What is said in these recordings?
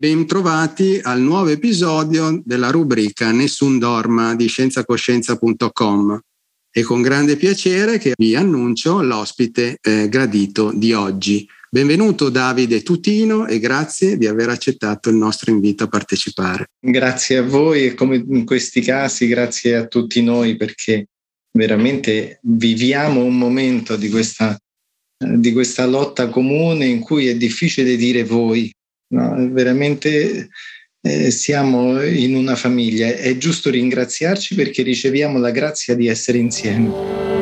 Bentrovati al nuovo episodio della rubrica Nessun Dorma di scienzacoscienza.com e con grande piacere che vi annuncio l'ospite eh, gradito di oggi. Benvenuto Davide Tutino e grazie di aver accettato il nostro invito a partecipare. Grazie a voi e come in questi casi grazie a tutti noi perché veramente viviamo un momento di questa, eh, di questa lotta comune in cui è difficile dire voi No, veramente eh, siamo in una famiglia. È giusto ringraziarci perché riceviamo la grazia di essere insieme.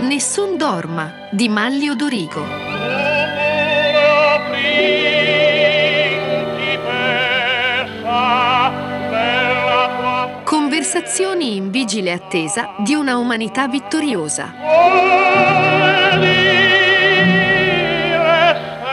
Nessun dorma di Maglio Dorigo. Conversazioni in vigile attesa di una umanità vittoriosa.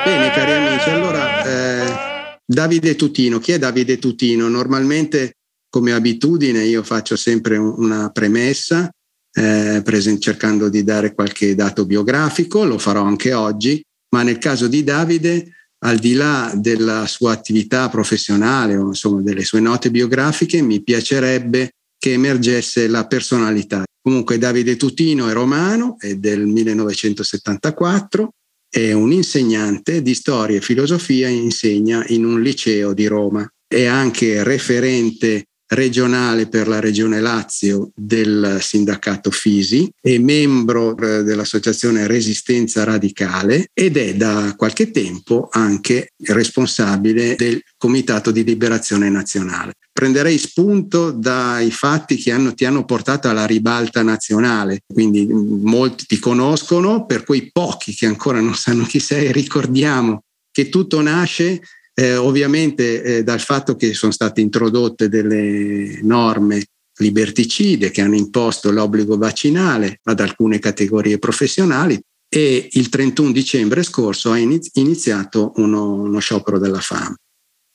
Bene cari amici, allora eh, Davide Tutino, chi è Davide Tutino? Normalmente come abitudine io faccio sempre una premessa eh, presen- cercando di dare qualche dato biografico, lo farò anche oggi, ma nel caso di Davide al di là della sua attività professionale o insomma delle sue note biografiche, mi piacerebbe che emergesse la personalità. Comunque Davide Tutino è romano, è del 1974, è un insegnante di storia e filosofia, insegna in un liceo di Roma. È anche referente regionale per la regione Lazio del sindacato Fisi, è membro eh, dell'associazione Resistenza Radicale ed è da qualche tempo anche responsabile del Comitato di Liberazione Nazionale. Prenderei spunto dai fatti che hanno, ti hanno portato alla ribalta nazionale, quindi molti ti conoscono, per quei pochi che ancora non sanno chi sei, ricordiamo che tutto nasce eh, ovviamente eh, dal fatto che sono state introdotte delle norme liberticide che hanno imposto l'obbligo vaccinale ad alcune categorie professionali e il 31 dicembre scorso ha iniziato uno, uno sciopero della fame.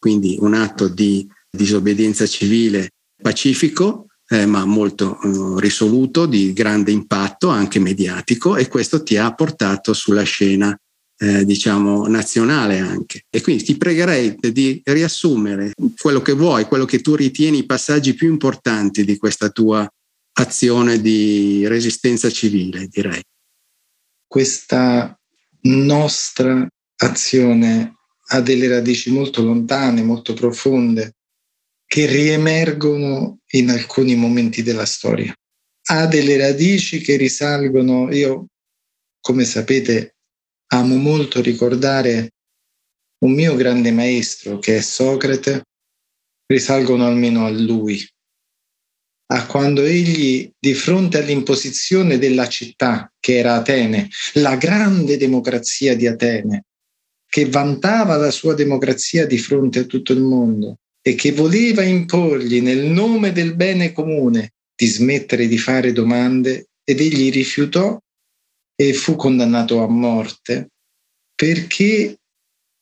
Quindi un atto di disobbedienza civile pacifico, eh, ma molto eh, risoluto, di grande impatto anche mediatico e questo ti ha portato sulla scena eh, diciamo nazionale anche. E quindi ti pregherei di riassumere quello che vuoi, quello che tu ritieni i passaggi più importanti di questa tua azione di resistenza civile, direi. Questa nostra azione ha delle radici molto lontane, molto profonde, che riemergono in alcuni momenti della storia. Ha delle radici che risalgono, io come sapete amo molto ricordare un mio grande maestro che è Socrate, risalgono almeno a lui, a quando egli, di fronte all'imposizione della città, che era Atene, la grande democrazia di Atene, che vantava la sua democrazia di fronte a tutto il mondo e che voleva imporgli nel nome del bene comune di smettere di fare domande ed egli rifiutò e fu condannato a morte perché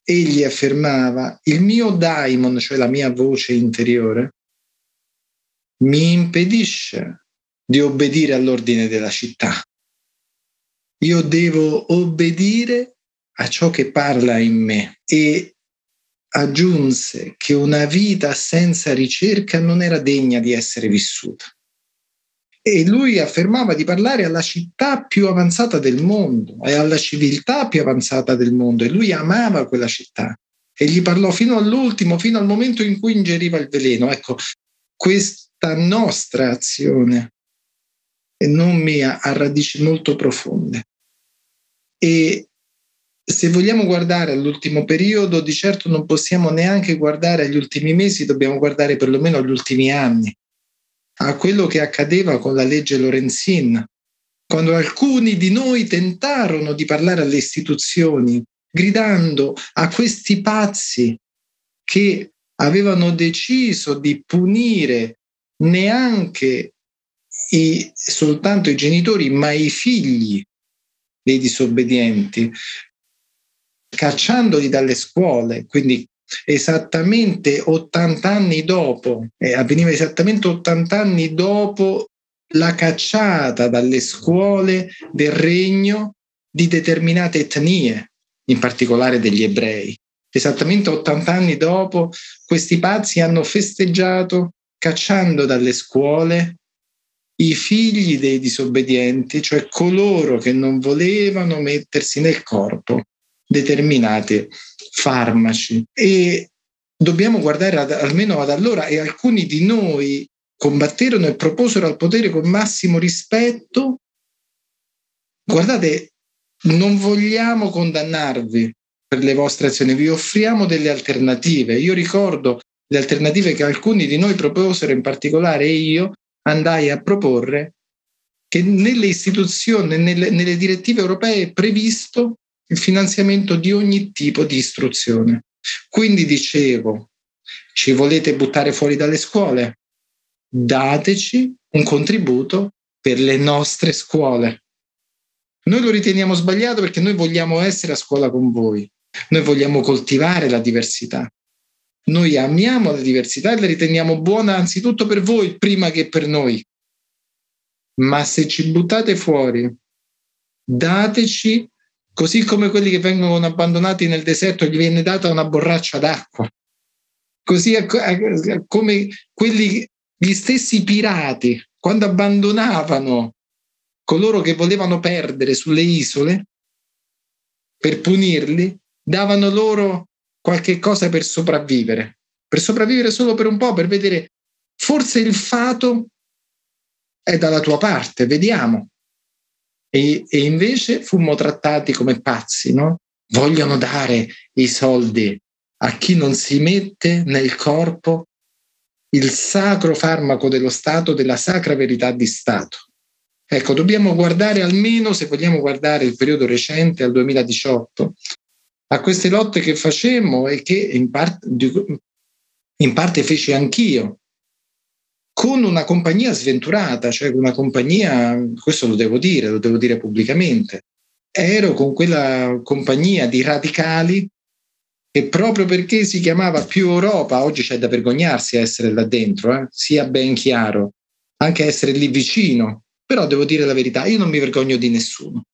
egli affermava il mio daimon, cioè la mia voce interiore, mi impedisce di obbedire all'ordine della città. Io devo obbedire a ciò che parla in me e aggiunse che una vita senza ricerca non era degna di essere vissuta e lui affermava di parlare alla città più avanzata del mondo e alla civiltà più avanzata del mondo e lui amava quella città e gli parlò fino all'ultimo, fino al momento in cui ingeriva il veleno. Ecco, questa nostra azione non mia ha radici molto profonde. E se vogliamo guardare all'ultimo periodo, di certo non possiamo neanche guardare agli ultimi mesi, dobbiamo guardare perlomeno agli ultimi anni a quello che accadeva con la legge Lorenzin, quando alcuni di noi tentarono di parlare alle istituzioni, gridando a questi pazzi che avevano deciso di punire neanche i, soltanto i genitori, ma i figli dei disobbedienti, cacciandoli dalle scuole, quindi esattamente 80 anni dopo, eh, avveniva esattamente 80 anni dopo la cacciata dalle scuole del regno di determinate etnie, in particolare degli ebrei. Esattamente 80 anni dopo, questi pazzi hanno festeggiato cacciando dalle scuole i figli dei disobbedienti, cioè coloro che non volevano mettersi nel corpo determinati farmaci. E dobbiamo guardare ad, almeno ad allora e alcuni di noi combatterono e proposero al potere con massimo rispetto. Guardate, non vogliamo condannarvi per le vostre azioni, vi offriamo delle alternative. Io ricordo le alternative che alcuni di noi proposero, in particolare io andai a proporre che nelle istituzioni, nelle, nelle direttive europee è previsto il finanziamento di ogni tipo di istruzione. Quindi dicevo, ci volete buttare fuori dalle scuole? Dateci un contributo per le nostre scuole. Noi lo riteniamo sbagliato perché noi vogliamo essere a scuola con voi, noi vogliamo coltivare la diversità. Noi amiamo la diversità e la riteniamo buona anzitutto per voi prima che per noi. Ma se ci buttate fuori, dateci così come quelli che vengono abbandonati nel deserto gli viene data una borraccia d'acqua. Così come quelli, gli stessi pirati, quando abbandonavano coloro che volevano perdere sulle isole per punirli, davano loro qualche cosa per sopravvivere, per sopravvivere solo per un po', per vedere forse il fato è dalla tua parte, vediamo. E, e invece fummo trattati come pazzi, no? Vogliono dare i soldi a chi non si mette nel corpo il sacro farmaco dello Stato, della sacra verità di Stato. Ecco, dobbiamo guardare almeno, se vogliamo guardare il periodo recente, al 2018, a queste lotte che facemmo e che in parte, in parte feci anch'io, con una compagnia sventurata, cioè una compagnia, questo lo devo dire, lo devo dire pubblicamente, ero con quella compagnia di radicali che proprio perché si chiamava più Europa, oggi c'è da vergognarsi a essere là dentro, eh? sia ben chiaro, anche essere lì vicino, però devo dire la verità, io non mi vergogno di nessuno.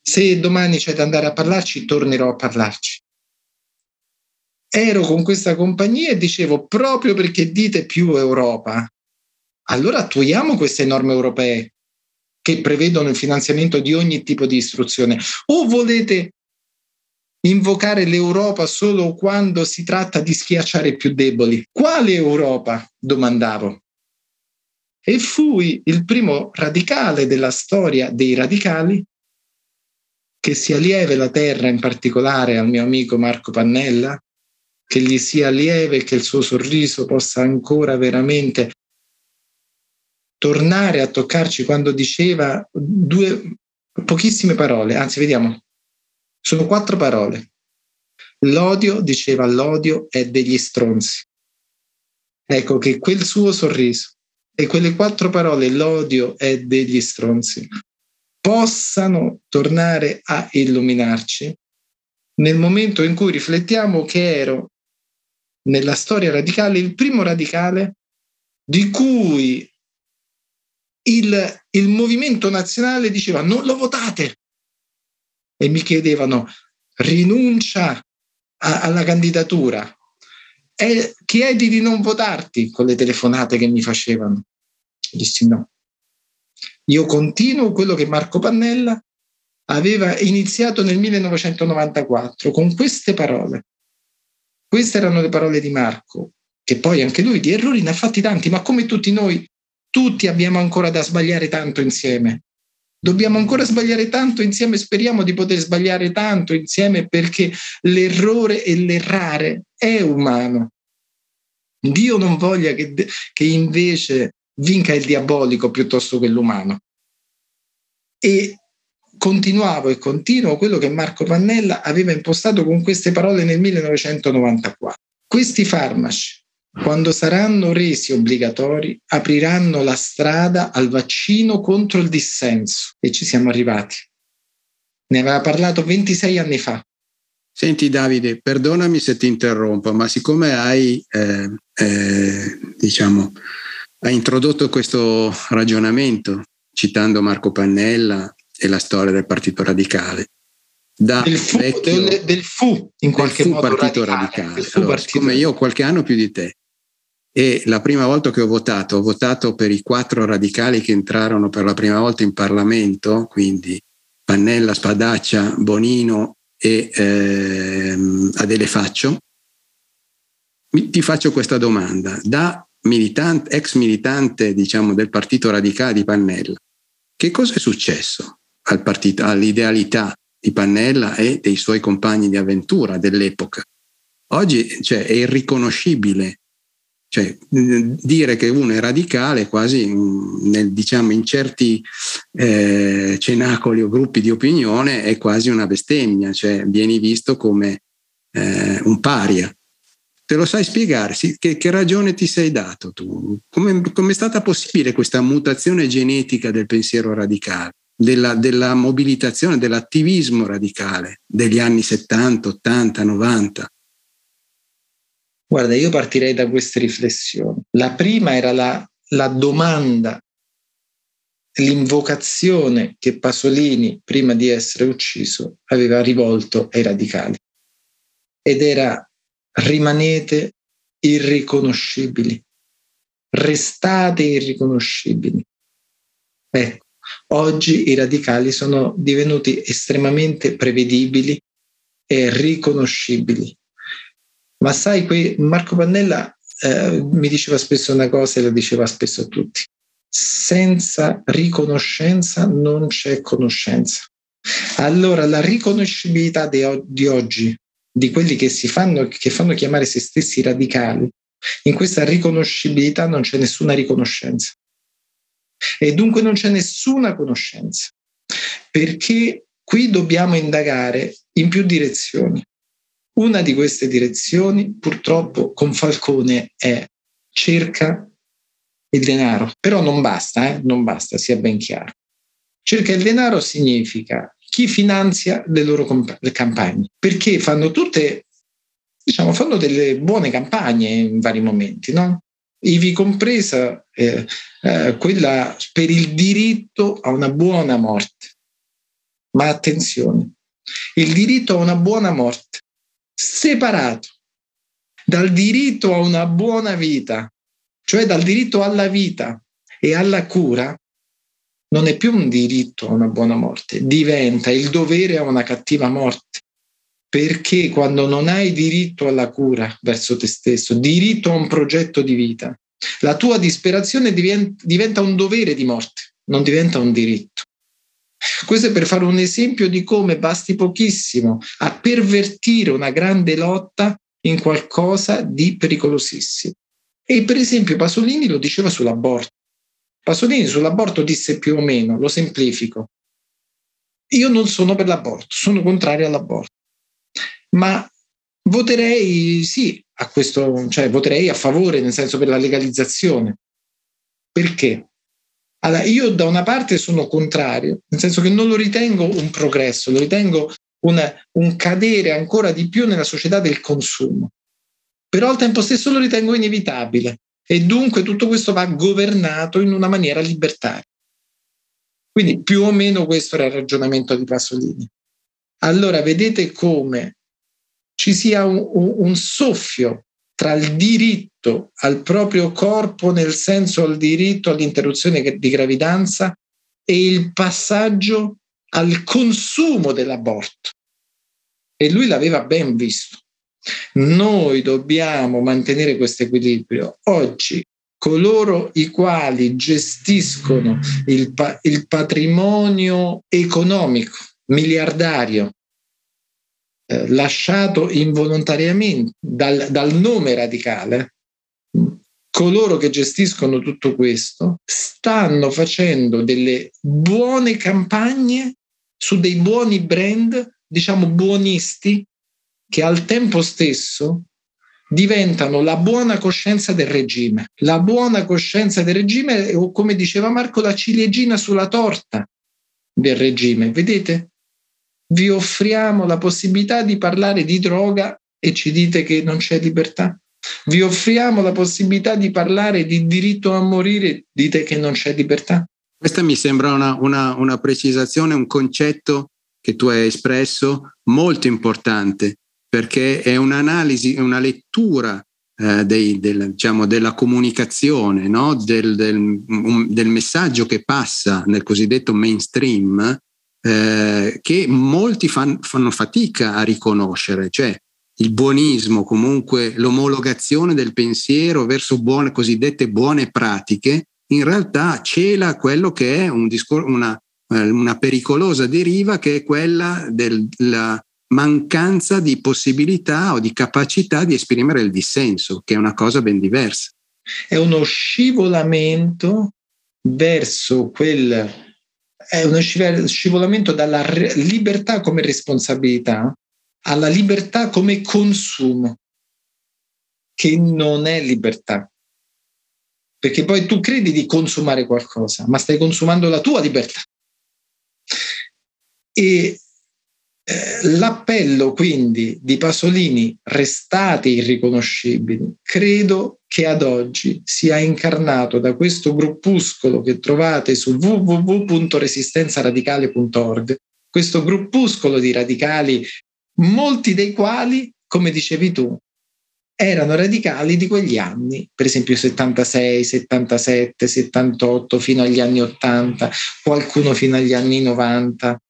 Se domani c'è da andare a parlarci, tornerò a parlarci. Ero con questa compagnia e dicevo, proprio perché dite più Europa, allora attuiamo queste norme europee che prevedono il finanziamento di ogni tipo di istruzione. O volete invocare l'Europa solo quando si tratta di schiacciare i più deboli? Quale Europa? domandavo. E fui il primo radicale della storia dei radicali che sia lieve la terra, in particolare al mio amico Marco Pannella, che gli sia lieve e che il suo sorriso possa ancora veramente tornare a toccarci quando diceva due pochissime parole, anzi vediamo, sono quattro parole. L'odio, diceva, l'odio è degli stronzi. Ecco che quel suo sorriso e quelle quattro parole, l'odio è degli stronzi, possano tornare a illuminarci nel momento in cui riflettiamo che ero nella storia radicale il primo radicale di cui il, il movimento nazionale diceva non lo votate e mi chiedevano rinuncia a, alla candidatura e chiedi di non votarti con le telefonate che mi facevano. Dissi no, io continuo quello che Marco Pannella aveva iniziato nel 1994 con queste parole. Queste erano le parole di Marco, che poi anche lui di errori ne ha fatti tanti, ma come tutti noi, tutti abbiamo ancora da sbagliare tanto insieme. Dobbiamo ancora sbagliare tanto insieme, speriamo di poter sbagliare tanto insieme perché l'errore e l'errare è umano. Dio non voglia che, che invece vinca il diabolico piuttosto che l'umano. E continuavo e continuo quello che Marco Pannella aveva impostato con queste parole nel 1994. Questi farmaci, quando saranno resi obbligatori, apriranno la strada al vaccino contro il dissenso e ci siamo arrivati. Ne aveva parlato 26 anni fa. Senti Davide, perdonami se ti interrompo, ma siccome hai, eh, eh, diciamo, hai introdotto questo ragionamento citando Marco Pannella e la storia del Partito Radicale, da del fu, vecchio, del, del fu in qualche fu modo partito radicale, radicale. Allora, partito come io ho qualche anno più di te e la prima volta che ho votato ho votato per i quattro radicali che entrarono per la prima volta in Parlamento quindi Pannella, Spadaccia, Bonino e ehm, Adele Faccio. Ti faccio questa domanda. Da militante, ex militante diciamo del partito radicale di Pannella che cosa è successo al partito, all'idealità di Pannella e dei suoi compagni di avventura dell'epoca. Oggi cioè, è irriconoscibile. Cioè, dire che uno è radicale quasi nel, diciamo, in certi eh, cenacoli o gruppi di opinione è quasi una bestemmia, cioè vieni visto come eh, un paria. Te lo sai spiegare? Che, che, ragione ti sei dato tu? Come è stata possibile questa mutazione genetica del pensiero radicale? Della, della mobilitazione, dell'attivismo radicale degli anni 70, 80, 90? Guarda, io partirei da queste riflessioni. La prima era la, la domanda, l'invocazione che Pasolini, prima di essere ucciso, aveva rivolto ai radicali. Ed era rimanete irriconoscibili, restate irriconoscibili. Ecco, Oggi i radicali sono divenuti estremamente prevedibili e riconoscibili. Ma sai, qui Marco Pannella eh, mi diceva spesso una cosa e la diceva spesso a tutti. Senza riconoscenza non c'è conoscenza. Allora la riconoscibilità di, di oggi, di quelli che si fanno, che fanno chiamare se stessi radicali, in questa riconoscibilità non c'è nessuna riconoscenza. E dunque non c'è nessuna conoscenza, perché qui dobbiamo indagare in più direzioni. Una di queste direzioni, purtroppo, con Falcone è cerca il denaro, però non basta, eh? non basta, sia ben chiaro. Cerca il denaro significa chi finanzia le loro comp- le campagne, perché fanno tutte, diciamo, fanno delle buone campagne in vari momenti, no? Ivi compresa eh, eh, quella per il diritto a una buona morte. Ma attenzione, il diritto a una buona morte, separato dal diritto a una buona vita, cioè dal diritto alla vita e alla cura, non è più un diritto a una buona morte, diventa il dovere a una cattiva morte. Perché quando non hai diritto alla cura verso te stesso, diritto a un progetto di vita, la tua disperazione diventa un dovere di morte, non diventa un diritto. Questo è per fare un esempio di come basti pochissimo a pervertire una grande lotta in qualcosa di pericolosissimo. E per esempio Pasolini lo diceva sull'aborto. Pasolini sull'aborto disse più o meno, lo semplifico, io non sono per l'aborto, sono contrario all'aborto, ma voterei sì a questo, cioè voterei a favore, nel senso per la legalizzazione. Perché? Allora, io da una parte sono contrario, nel senso che non lo ritengo un progresso, lo ritengo una, un cadere ancora di più nella società del consumo. Però al tempo stesso lo ritengo inevitabile e dunque tutto questo va governato in una maniera libertaria. Quindi più o meno questo era il ragionamento di Pasolini. Allora vedete come ci sia un, un soffio tra il diritto al proprio corpo, nel senso al diritto all'interruzione di gravidanza, e il passaggio al consumo dell'aborto. E lui l'aveva ben visto. Noi dobbiamo mantenere questo equilibrio. Oggi coloro i quali gestiscono il, pa- il patrimonio economico miliardario eh, lasciato involontariamente dal, dal nome radicale, coloro che gestiscono tutto questo stanno facendo delle buone campagne su dei buoni brand, diciamo buonisti, che al tempo stesso diventano la buona coscienza del regime. La buona coscienza del regime, o come diceva Marco, la ciliegina sulla torta del regime. Vedete? Vi offriamo la possibilità di parlare di droga e ci dite che non c'è libertà. Vi offriamo la possibilità di parlare di diritto a morire, dite che non c'è libertà. Questa mi sembra una, una, una precisazione, un concetto che tu hai espresso molto importante, perché è un'analisi, una lettura eh, dei, del, diciamo, della comunicazione, no? del, del, um, del, messaggio che passa nel cosiddetto mainstream, eh, che molti fan, fanno fatica a riconoscere, cioè il buonismo, comunque l'omologazione del pensiero verso buone, cosiddette buone pratiche, in realtà cela quello che è un discor- una, eh, una pericolosa deriva che è quella della mancanza di possibilità o di capacità di esprimere il dissenso, che è una cosa ben diversa. È uno scivolamento verso quel è uno scivolamento dalla libertà come responsabilità alla libertà come consumo, che non è libertà. Perché poi tu credi di consumare qualcosa, ma stai consumando la tua libertà. E l'appello quindi di Pasolini, restate irriconoscibili, credo che ad oggi sia incarnato da questo gruppuscolo che trovate su www.resistenzaradicale.org, questo gruppuscolo di radicali, molti dei quali, come dicevi tu, erano radicali di quegli anni, per esempio 76, 77, 78, fino agli anni 80, qualcuno fino agli anni 90.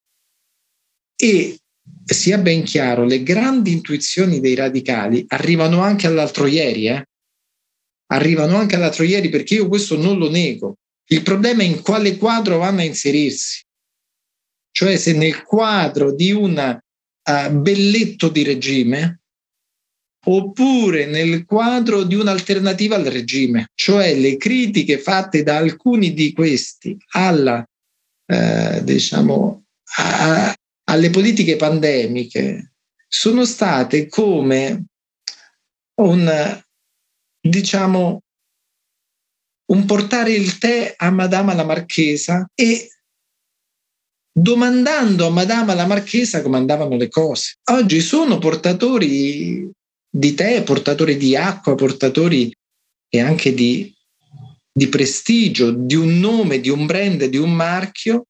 E sia ben chiaro, le grandi intuizioni dei radicali arrivano anche all'altro ieri, eh? arrivano anche all'altro ieri perché io questo non lo nego. Il problema è in quale quadro vanno a inserirsi. Cioè se nel quadro di un uh, belletto di regime oppure nel quadro di un'alternativa al regime, cioè le critiche fatte da alcuni di questi alla, eh, diciamo, a, alle politiche pandemiche sono state come un, diciamo, un portare il tè a Madama la Marchesa e domandando a Madama la Marchesa come andavano le cose. Oggi sono portatori di tè, portatori di acqua, portatori e anche di, di prestigio, di un nome, di un brand, di un marchio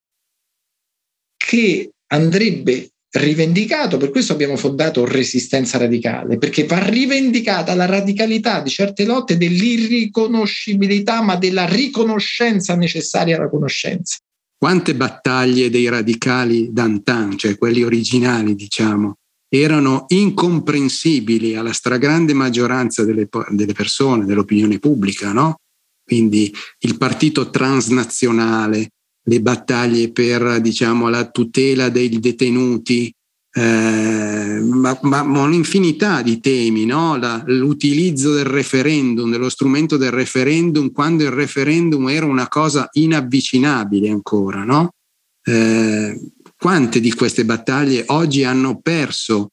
che andrebbe rivendicato, per questo abbiamo fondato Resistenza Radicale, perché va rivendicata la radicalità di certe lotte dell'irriconoscibilità, ma della riconoscenza necessaria alla conoscenza. Quante battaglie dei radicali d'antan, cioè quelli originali, diciamo, erano incomprensibili alla stragrande maggioranza delle, delle persone, dell'opinione pubblica, no? Quindi il partito transnazionale, le battaglie per diciamo, la tutela dei detenuti, eh, ma, ma, un'infinità di temi, no? la, l'utilizzo del referendum, dello strumento del referendum, quando il referendum era una cosa inavvicinabile ancora. No? Eh, quante di queste battaglie oggi hanno perso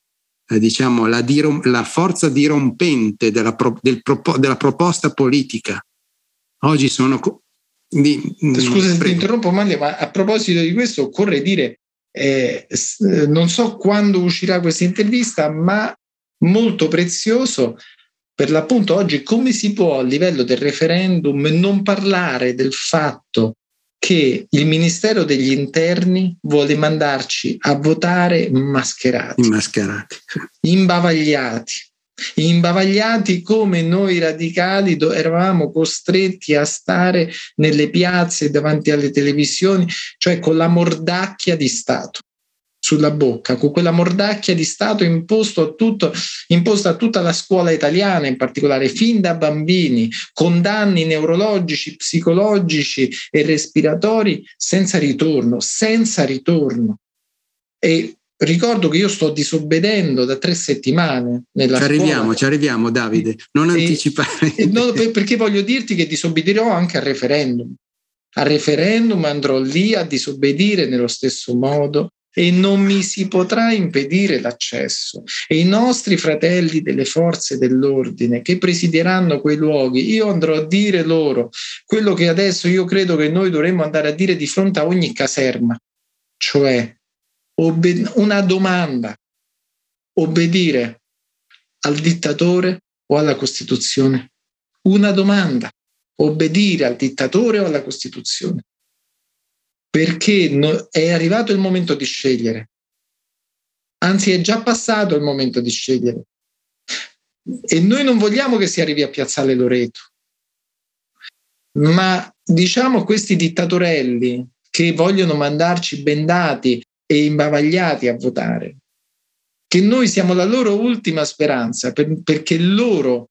eh, diciamo, la, dirom- la, forza dirompente della, pro- del pro- della proposta politica? Oggi sono di, Scusa se ti interrompo, Malia, ma a proposito di questo occorre dire, eh, non so quando uscirà questa intervista, ma molto prezioso per l'appunto oggi come si può a livello del referendum non parlare del fatto che il Ministero degli Interni vuole mandarci a votare mascherati, mascherati. imbavagliati, imbavagliati come noi radicali eravamo costretti a stare nelle piazze davanti alle televisioni, cioè con la mordacchia di Stato sulla bocca, con quella mordacchia di Stato imposto a tutto, imposta a tutta la scuola italiana, in particolare fin da bambini, con danni neurologici, psicologici e respiratori senza ritorno, senza ritorno. E Ricordo che io sto disobbedendo da tre settimane. Nella ci arriviamo, scuola. ci arriviamo, Davide. Non e, anticipare. E, no, perché voglio dirti che disobbederò anche al referendum. Al referendum andrò lì a disobbedire nello stesso modo e non mi si potrà impedire l'accesso. E i nostri fratelli delle forze dell'ordine che presideranno quei luoghi, io andrò a dire loro quello che adesso io credo che noi dovremmo andare a dire di fronte a ogni caserma, cioè Obbe- una domanda, obbedire al dittatore o alla Costituzione? Una domanda, obbedire al dittatore o alla Costituzione? Perché no, è arrivato il momento di scegliere. Anzi, è già passato il momento di scegliere. E noi non vogliamo che si arrivi a Piazzale Loreto, ma diciamo questi dittatorelli che vogliono mandarci bendati e imbavagliati a votare, che noi siamo la loro ultima speranza per, perché loro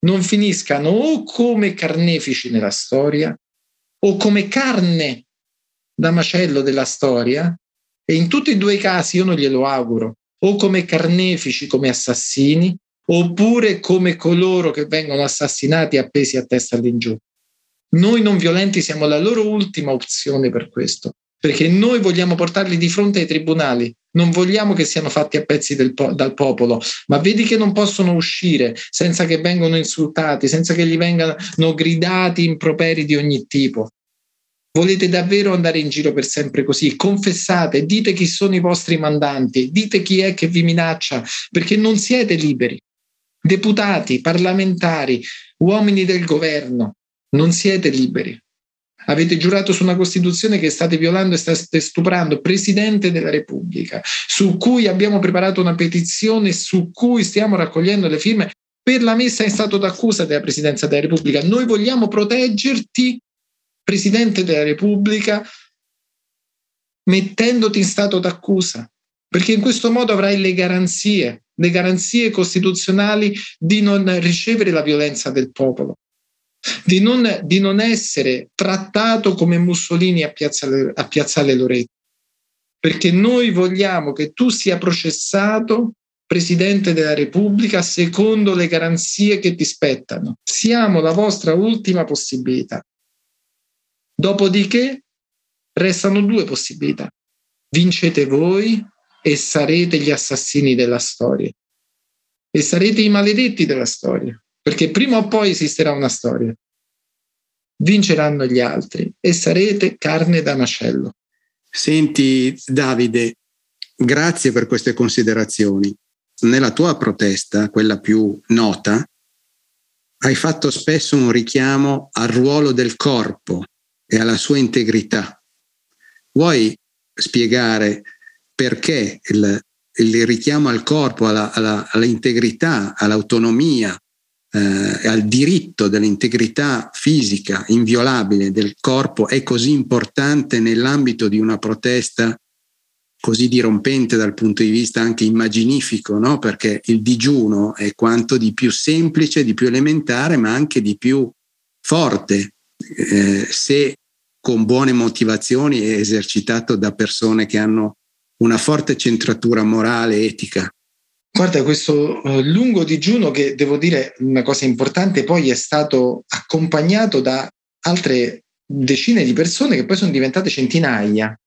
non finiscano o come carnefici nella storia o come carne da macello della storia e in tutti e due i casi io non glielo auguro, o come carnefici, come assassini, oppure come coloro che vengono assassinati appesi a testa all'ingiù. Noi non violenti siamo la loro ultima opzione per questo, perché noi vogliamo portarli di fronte ai tribunali, non vogliamo che siano fatti a pezzi po- dal popolo, ma vedi che non possono uscire senza che vengano insultati, senza che gli vengano gridati improperi di ogni tipo. Volete davvero andare in giro per sempre così? Confessate, dite chi sono i vostri mandanti, dite chi è che vi minaccia, perché non siete liberi. Deputati, parlamentari, uomini del governo, non siete liberi. Avete giurato su una Costituzione che state violando e state stuprando, Presidente della Repubblica, su cui abbiamo preparato una petizione, su cui stiamo raccogliendo le firme per la messa in stato d'accusa della Presidenza della Repubblica. Noi vogliamo proteggerti, Presidente della Repubblica, mettendoti in stato d'accusa, perché in questo modo avrai le garanzie, le garanzie costituzionali di non ricevere la violenza del popolo di non, di non essere trattato come Mussolini a Piazzale, a Piazzale Loreto, perché noi vogliamo che tu sia processato Presidente della Repubblica secondo le garanzie che ti spettano. Siamo la vostra ultima possibilità. Dopodiché restano due possibilità. Vincete voi e sarete gli assassini della storia. E sarete i maledetti della storia perché prima o poi esisterà una storia. Vinceranno gli altri e sarete carne da macello. Senti Davide, grazie per queste considerazioni. Nella tua protesta, quella più nota, hai fatto spesso un richiamo al ruolo del corpo e alla sua integrità. Vuoi spiegare perché il, il richiamo al corpo, alla, alla, all'integrità, all'autonomia, eh, al diritto dell'integrità fisica inviolabile del corpo è così importante nell'ambito di una protesta così dirompente dal punto di vista anche immaginifico, no? perché il digiuno è quanto di più semplice, di più elementare, ma anche di più forte, eh, se con buone motivazioni è esercitato da persone che hanno una forte centratura morale, etica. Guarda, questo uh, lungo digiuno che devo dire una cosa importante, poi è stato accompagnato da altre decine di persone che poi sono diventate centinaia.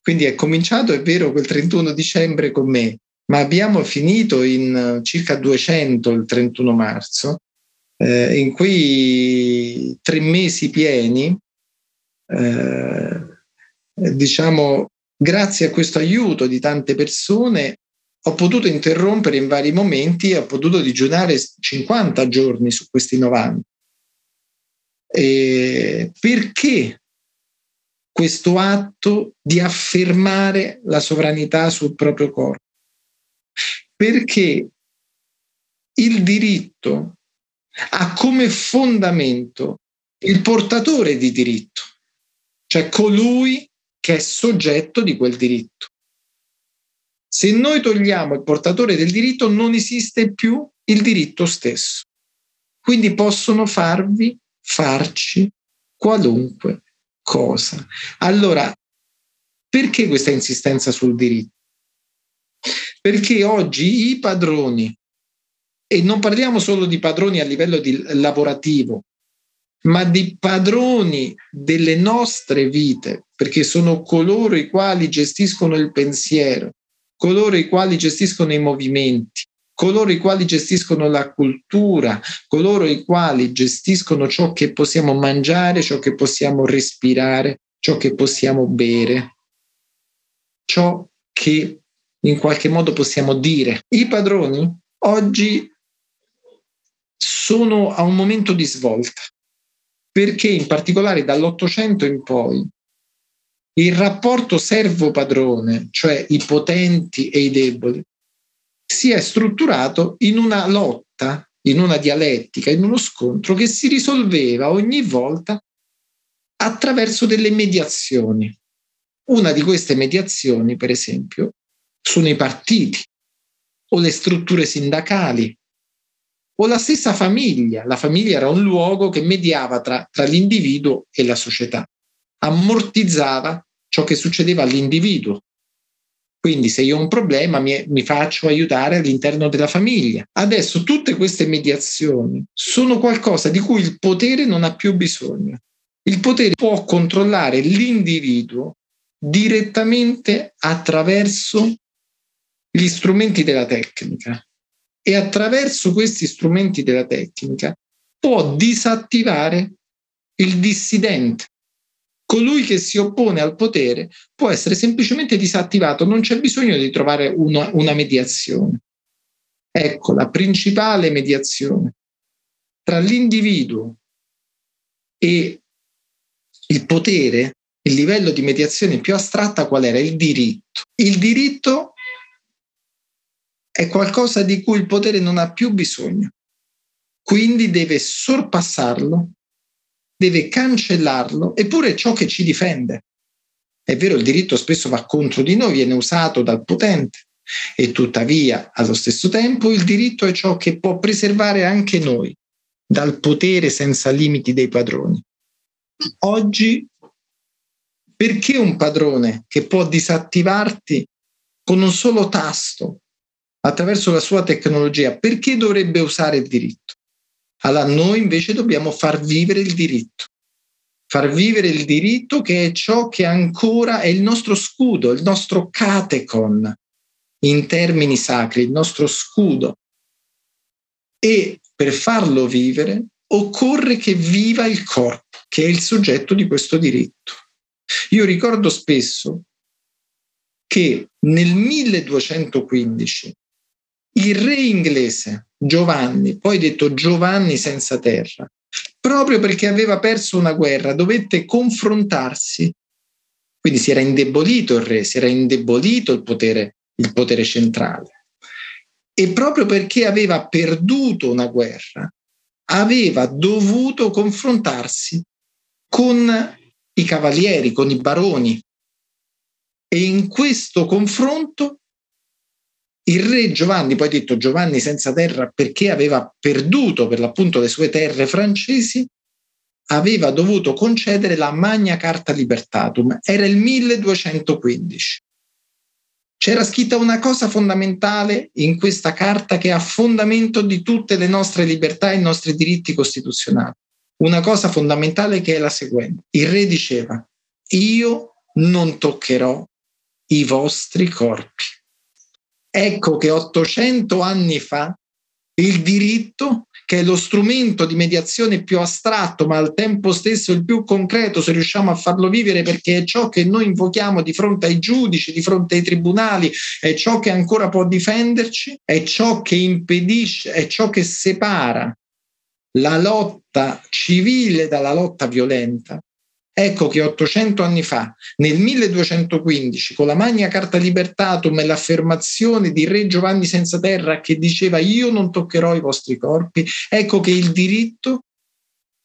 Quindi è cominciato, è vero, quel 31 dicembre con me, ma abbiamo finito in circa 200 il 31 marzo. Eh, in quei tre mesi pieni, eh, diciamo, grazie a questo aiuto di tante persone, ho potuto interrompere in vari momenti e ho potuto digiunare 50 giorni su questi 90. E perché questo atto di affermare la sovranità sul proprio corpo? Perché il diritto ha come fondamento il portatore di diritto, cioè colui che è soggetto di quel diritto. Se noi togliamo il portatore del diritto, non esiste più il diritto stesso. Quindi possono farvi, farci qualunque cosa. Allora, perché questa insistenza sul diritto? Perché oggi i padroni, e non parliamo solo di padroni a livello lavorativo, ma di padroni delle nostre vite, perché sono coloro i quali gestiscono il pensiero, coloro i quali gestiscono i movimenti, coloro i quali gestiscono la cultura, coloro i quali gestiscono ciò che possiamo mangiare, ciò che possiamo respirare, ciò che possiamo bere, ciò che in qualche modo possiamo dire. I padroni oggi sono a un momento di svolta, perché in particolare dall'Ottocento in poi il rapporto servo-padrone, cioè i potenti e i deboli, si è strutturato in una lotta, in una dialettica, in uno scontro che si risolveva ogni volta attraverso delle mediazioni. Una di queste mediazioni, per esempio, sono i partiti o le strutture sindacali o la stessa famiglia. La famiglia era un luogo che mediava tra, tra l'individuo e la società, ammortizzava ciò che succedeva all'individuo. Quindi se io ho un problema mi, mi, faccio aiutare all'interno della famiglia. Adesso tutte queste mediazioni sono qualcosa di cui il potere non ha più bisogno. Il potere può controllare l'individuo direttamente attraverso gli strumenti della tecnica e attraverso questi strumenti della tecnica può disattivare il dissidente. Colui che si oppone al potere può essere semplicemente disattivato, non c'è bisogno di trovare una, una mediazione. Ecco la principale mediazione tra l'individuo e il potere, il livello di mediazione più astratta qual era? Il diritto. Il diritto è qualcosa di cui il potere non ha più bisogno. Quindi deve sorpassarlo, deve cancellarlo, eppure è ciò che ci difende. È vero, il diritto spesso va contro di noi, viene usato dal potente e tuttavia, allo stesso tempo, il diritto è ciò che può preservare anche noi dal potere senza limiti dei padroni. Oggi, perché un padrone che può disattivarti con un solo tasto attraverso la sua tecnologia, perché dovrebbe usare il diritto? Allora noi invece dobbiamo far vivere il diritto, far vivere il diritto che è ciò che ancora è il nostro scudo, il nostro catecon in termini sacri, il nostro scudo. E per farlo vivere occorre che viva il corpo, che è il soggetto di questo diritto. Io ricordo spesso che nel 1215 il re inglese Giovanni, poi detto Giovanni senza terra, proprio perché aveva perso una guerra, dovette confrontarsi. Quindi si era indebolito il re, si era indebolito il potere, il potere centrale. E proprio perché aveva perduto una guerra, aveva dovuto confrontarsi con i cavalieri, con i baroni. E in questo confronto il re Giovanni, poi detto Giovanni senza terra perché aveva perduto per l'appunto le sue terre francesi, aveva dovuto concedere la Magna Carta Libertatum. Era il 1215. C'era scritta una cosa fondamentale in questa carta che è a fondamento di tutte le nostre libertà e i nostri diritti costituzionali. Una cosa fondamentale che è la seguente. Il re diceva, io non toccherò i vostri corpi. Ecco che 800 anni fa il diritto, che è lo strumento di mediazione più astratto, ma al tempo stesso il più concreto, se riusciamo a farlo vivere, perché è ciò che noi invochiamo di fronte ai giudici, di fronte ai tribunali, è ciò che ancora può difenderci, è ciò che impedisce, è ciò che separa la lotta civile dalla lotta violenta. Ecco che 800 anni fa, nel 1215, con la Magna Carta Libertatum e l'affermazione di Re Giovanni Senza Terra che diceva io non toccherò i vostri corpi, ecco che il diritto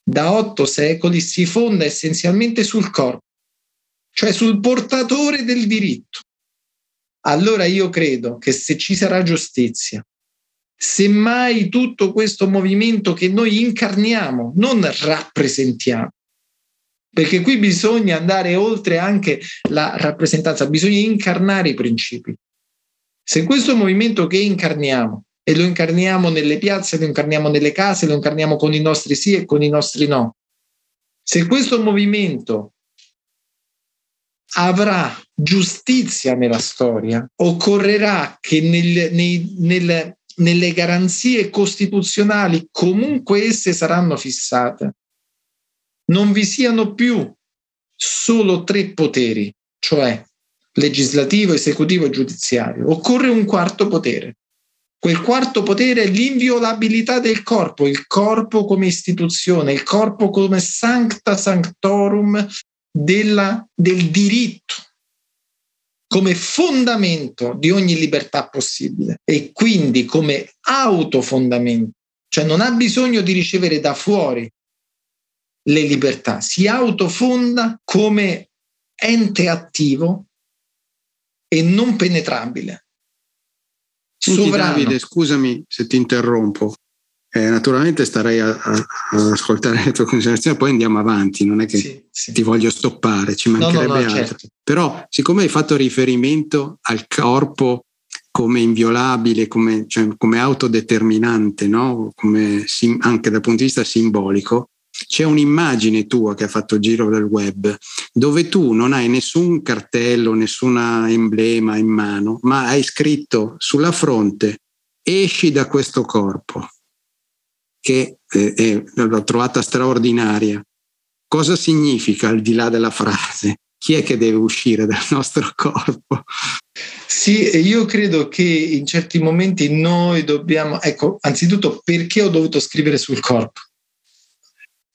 da otto secoli si fonda essenzialmente sul corpo, cioè sul portatore del diritto. Allora io credo che se ci sarà giustizia, semmai tutto questo movimento che noi incarniamo, non rappresentiamo, perché qui bisogna andare oltre anche la rappresentanza, bisogna incarnare i principi. Se questo movimento che incarniamo, e lo incarniamo nelle piazze, lo incarniamo nelle case, lo incarniamo con i nostri sì e con i nostri no, se questo movimento avrà giustizia nella storia, occorrerà che nel, nei, nel, nelle garanzie costituzionali, comunque esse saranno fissate, non vi siano più solo tre poteri, cioè legislativo, esecutivo e giudiziario. Occorre un quarto potere. Quel quarto potere è l'inviolabilità del corpo, il corpo come istituzione, il corpo come sancta sanctorum della, del diritto, come fondamento di ogni libertà possibile e quindi come autofondamento, cioè non ha bisogno di ricevere da fuori le libertà, si autofonda come ente attivo e non penetrabile. Senti, Davide, scusami se ti interrompo. Eh, naturalmente starei a, a, a, ascoltare le tue considerazioni, poi andiamo avanti, non è che sì, sì. ti voglio stoppare, ci mancherebbe no, no, no, altro. Certo. Però, siccome hai fatto riferimento al corpo come inviolabile, come, cioè, come autodeterminante, come, anche dal punto di vista simbolico, c'è un'immagine tua che ha fatto giro del web dove tu non hai nessun cartello, nessun emblema in mano, ma hai scritto sulla fronte esci da questo corpo, che è, è, l'ho trovata straordinaria. Cosa significa al di là della frase? Chi è che deve uscire dal nostro corpo? Sì, io credo che in certi momenti noi dobbiamo, ecco, anzitutto perché ho dovuto scrivere sul corpo?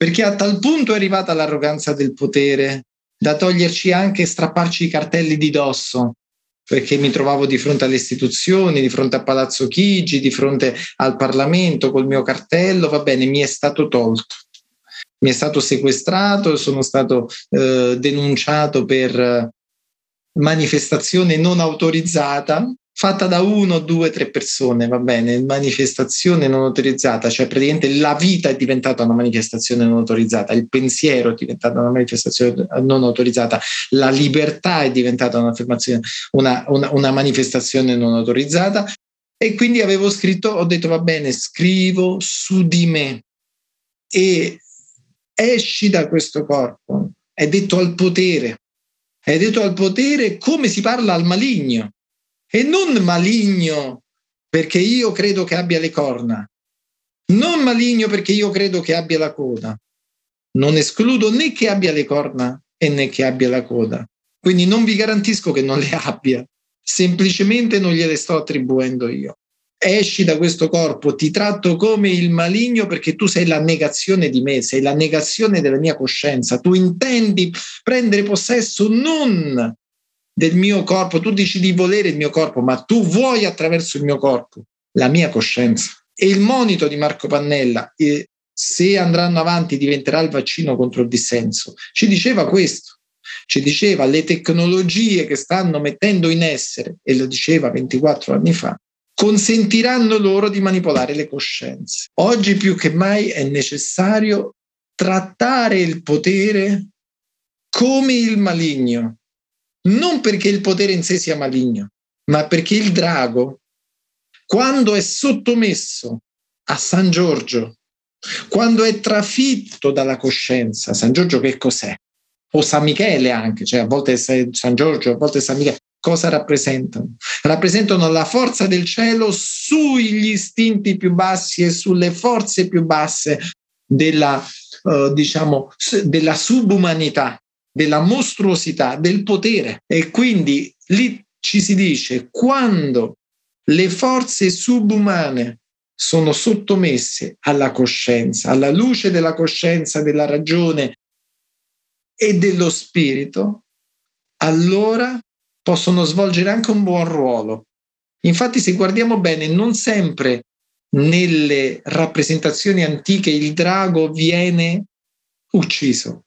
Perché a tal punto è arrivata l'arroganza del potere da toglierci anche strapparci i cartelli di dosso, perché mi trovavo di fronte alle istituzioni, di fronte a Palazzo Chigi, di fronte al Parlamento col mio cartello, va bene, mi è stato tolto. Mi è stato sequestrato, sono stato eh, denunciato per manifestazione non autorizzata fatta da uno, due, tre persone, va bene, manifestazione non autorizzata, cioè praticamente la vita è diventata una manifestazione non autorizzata, il pensiero è diventato una manifestazione non autorizzata, la libertà è diventata una, una, una manifestazione non autorizzata. E quindi avevo scritto, ho detto va bene, scrivo su di me. E esci da questo corpo, è detto al potere, è detto al potere come si parla al maligno e non maligno perché io credo che abbia le corna, non maligno perché io credo che abbia la coda. Non escludo né che abbia le corna e né che abbia la coda. Quindi non vi garantisco che non le abbia, semplicemente non gliele sto attribuendo io. Esci da questo corpo, ti tratto come il maligno perché tu sei la negazione di me, sei la negazione della mia coscienza. Tu intendi prendere possesso non del mio corpo, tu dici di volere il mio corpo, ma tu vuoi attraverso il mio corpo la mia coscienza. E il monito di Marco Pannella, eh, se andranno avanti diventerà il vaccino contro il dissenso, ci diceva questo. Ci diceva le tecnologie che stanno mettendo in essere, e lo diceva 24 anni fa, consentiranno loro di manipolare le coscienze. Oggi più che mai è necessario trattare il potere come il maligno, non perché il potere in sé sia maligno, ma perché il drago, quando è sottomesso a San Giorgio, quando è trafitto dalla coscienza, San Giorgio che cos'è? O San Michele anche, cioè a volte è San Giorgio, a volte è San Michele. Cosa rappresentano? Rappresentano la forza del cielo sugli istinti più bassi e sulle forze più basse della, uh, diciamo, della subumanità della mostruosità del potere. E quindi lì ci si dice quando le forze subumane sono sottomesse alla coscienza, alla luce della coscienza, della ragione e dello spirito, allora possono svolgere anche un buon ruolo. Infatti, se guardiamo bene, non sempre nelle rappresentazioni antiche il drago viene ucciso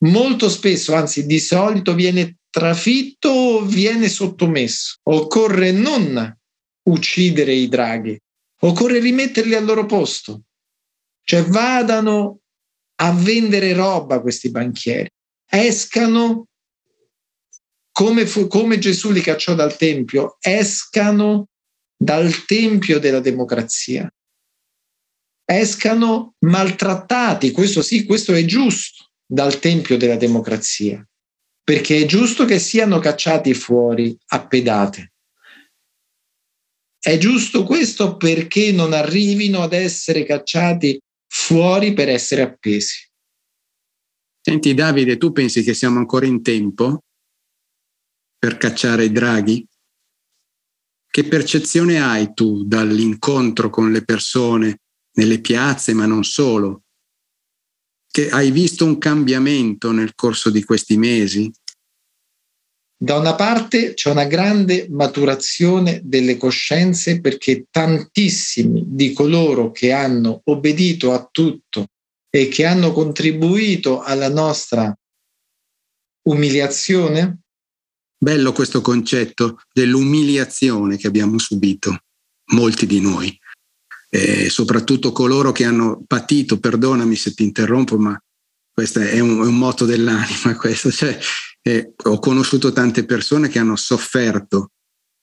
molto spesso, anzi di solito, viene trafitto o viene sottomesso. Occorre non uccidere i draghi, occorre rimetterli al loro posto. Cioè vadano a vendere roba questi banchieri, escano come, fu, come Gesù li cacciò dal Tempio, escano dal Tempio della democrazia, escano maltrattati, questo sì, questo è giusto dal tempio della democrazia, perché è giusto che siano cacciati fuori a pedate. È giusto questo perché non arrivino ad essere cacciati fuori per essere appesi. Senti Davide, tu pensi che siamo ancora in tempo? per cacciare i draghi? Che percezione hai tu dall'incontro con le persone nelle piazze, ma non solo? Che hai visto un cambiamento nel corso di questi mesi? Da una parte c'è una grande maturazione delle coscienze perché tantissimi di coloro che hanno obbedito a tutto e che hanno contribuito alla nostra umiliazione. Bello questo concetto dell'umiliazione che abbiamo subito, molti di noi, e soprattutto coloro che hanno patito, perdonami se ti interrompo, ma questo è un, è un moto dell'anima, questo. Cioè, eh, ho conosciuto tante persone che hanno sofferto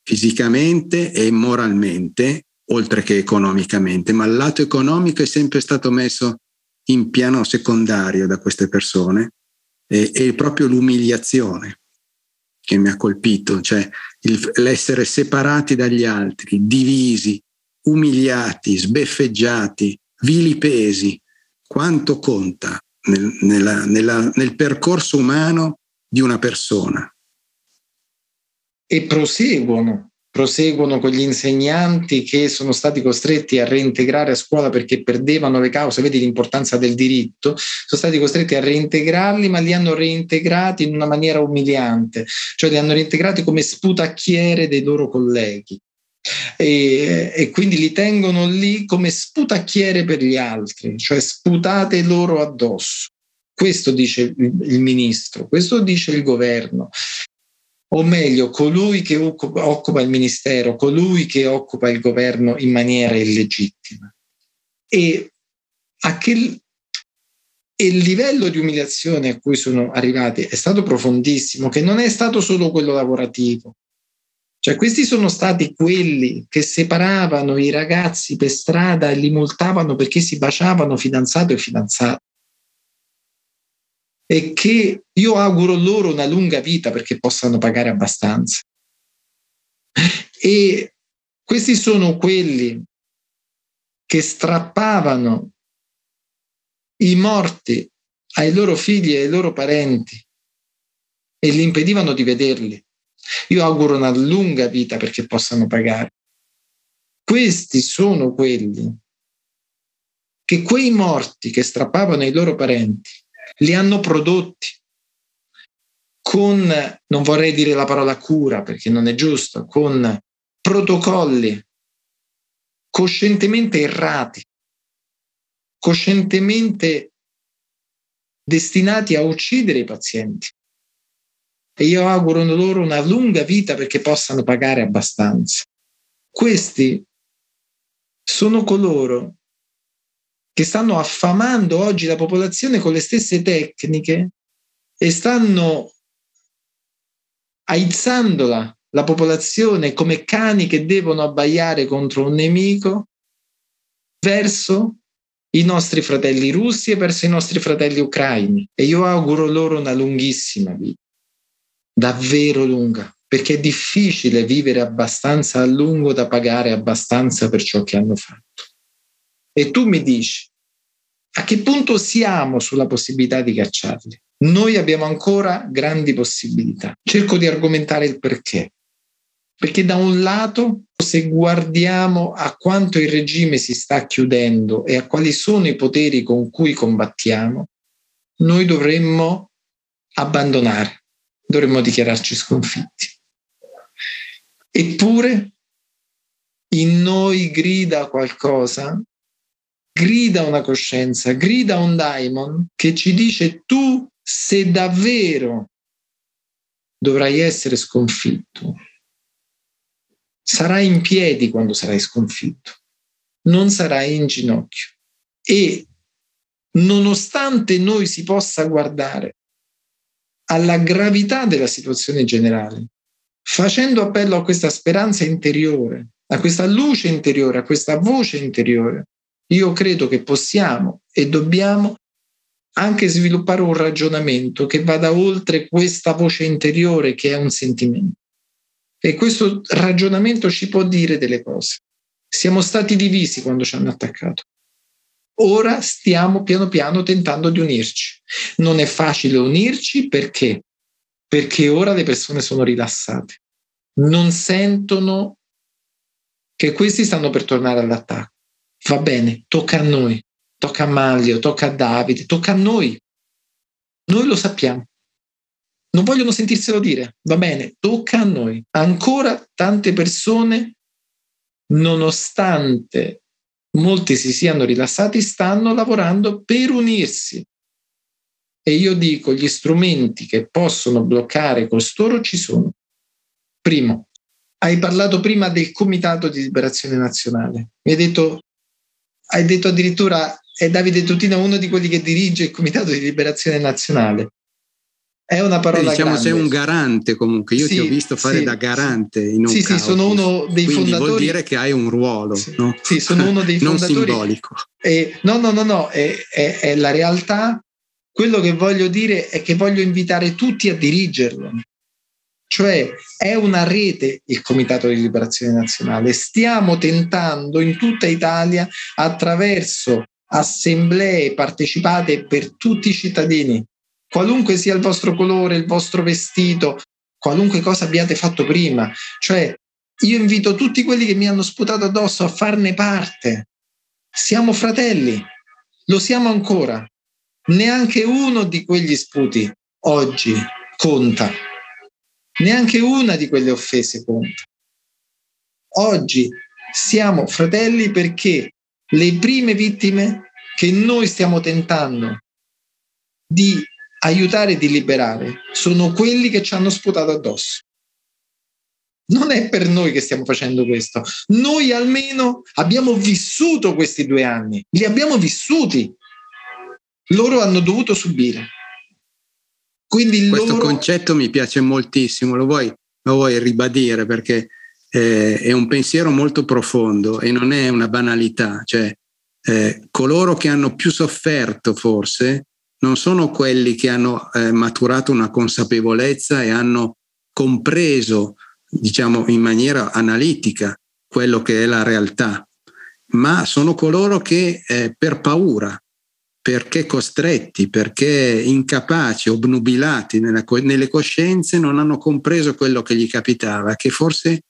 fisicamente e moralmente, oltre che economicamente, ma il lato economico è sempre stato messo in piano secondario da queste persone e, e proprio l'umiliazione che mi ha colpito, cioè il, l'essere separati dagli altri, divisi, umiliati, sbeffeggiati, vilipesi, quanto conta nel, nella, nella, nel percorso umano di una persona. E proseguono, proseguono con gli insegnanti che sono stati costretti a reintegrare a scuola perché perdevano le cause, vedi l'importanza del diritto, sono stati costretti a reintegrarli, ma li hanno reintegrati in una maniera umiliante, cioè li hanno reintegrati come sputacchiere dei loro colleghi. E, e, quindi li tengono lì come sputacchiere per gli altri, cioè sputate loro addosso. Questo dice il ministro, questo dice il governo, o meglio, colui che occupa il ministero, colui che occupa il governo in maniera illegittima. E a che e il livello di umiliazione a cui sono arrivati è stato profondissimo, che non è stato solo quello lavorativo. Cioè, questi sono stati quelli che separavano i ragazzi per strada e li multavano perché si baciavano fidanzato e fidanzata e che io auguro loro una lunga vita perché possano pagare abbastanza. E questi sono quelli che strappavano i morti ai loro figli e ai loro parenti e li impedivano di vederli. Io auguro una lunga vita perché possano pagare. Questi sono quelli che quei morti che strappavano ai loro parenti li hanno prodotti con, non vorrei dire la parola cura perché non è giusto, con protocolli coscientemente errati, coscientemente destinati a uccidere i pazienti. E io auguro loro una lunga vita perché possano pagare abbastanza. Questi sono coloro che stanno affamando oggi la popolazione con le stesse tecniche e stanno aizzandola la popolazione come cani che devono abbaiare contro un nemico verso i nostri fratelli russi e verso i nostri fratelli ucraini. E io auguro loro una lunghissima vita, davvero lunga, perché è difficile vivere abbastanza a lungo da pagare abbastanza per ciò che hanno fatto. E tu mi dici, a che punto siamo sulla possibilità di cacciarli? Noi abbiamo ancora grandi possibilità. Cerco di argomentare il perché. Perché da un lato, se guardiamo a quanto il regime si sta chiudendo e a quali sono i poteri con cui combattiamo, noi dovremmo abbandonare, dovremmo dichiararci sconfitti. Eppure in noi grida qualcosa, grida una coscienza, grida un daimon che ci dice tu se davvero dovrai essere sconfitto, sarai in piedi quando sarai sconfitto, non sarai in ginocchio. E nonostante noi si possa guardare alla gravità della situazione generale, facendo appello a questa speranza interiore, a questa luce interiore, a questa voce interiore, io credo che possiamo e dobbiamo anche sviluppare un ragionamento che vada oltre questa voce interiore che è un sentimento. E questo ragionamento ci può dire delle cose. Siamo stati divisi quando ci hanno attaccato. Ora stiamo piano piano tentando di unirci. Non è facile unirci perché? perché ora le persone sono rilassate, non sentono che questi stanno per tornare all'attacco. Va bene, tocca a noi, tocca a Maglio, tocca a Davide, tocca a noi. Noi lo sappiamo. Non vogliono sentirselo dire. Va bene, tocca a noi. Ancora tante persone, nonostante molti si siano rilassati, stanno lavorando per unirsi. E io dico, gli strumenti che possono bloccare costoro ci sono. Primo, hai parlato prima del Comitato di Liberazione Nazionale. Mi hai detto, hai detto addirittura è Davide Tutina uno di quelli che dirige il Comitato di Liberazione Nazionale. È una parola diciamo grande. sei un garante comunque, io sì, ti ho visto fare sì, da garante in un Sì, sì, sono uno dei Quindi fondatori. vuol dire che hai un ruolo, sì, no? sì sono uno dei fondatori. non simbolico. E, no, no, no, no, è, è, è la realtà. Quello che voglio dire è che voglio invitare tutti a dirigerlo. Cioè è una rete il Comitato di Liberazione Nazionale. Stiamo tentando in tutta Italia attraverso assemblee partecipate per tutti i cittadini, qualunque sia il vostro colore, il vostro vestito, qualunque cosa abbiate fatto prima. Cioè, io invito tutti quelli che mi hanno sputato addosso a farne parte. Siamo fratelli, lo siamo ancora. Neanche uno di quegli sputi oggi conta. Neanche una di quelle offese conta. Oggi siamo fratelli perché le prime vittime che noi stiamo tentando di aiutare e di liberare sono quelli che ci hanno sputato addosso. Non è per noi che stiamo facendo questo. Noi almeno abbiamo vissuto questi due anni, li abbiamo vissuti. Loro hanno dovuto subire. Quindi Questo loro... concetto mi piace moltissimo, lo vuoi, lo vuoi ribadire perché eh, è un pensiero molto profondo e non è una banalità. Cioè, eh, coloro che hanno più sofferto forse non sono quelli che hanno eh, maturato una consapevolezza e hanno compreso, diciamo, in maniera analitica quello che è la realtà, ma sono coloro che eh, per paura, perché costretti, perché incapaci, obnubilati nella, nelle coscienze, non hanno compreso quello che gli capitava, che forse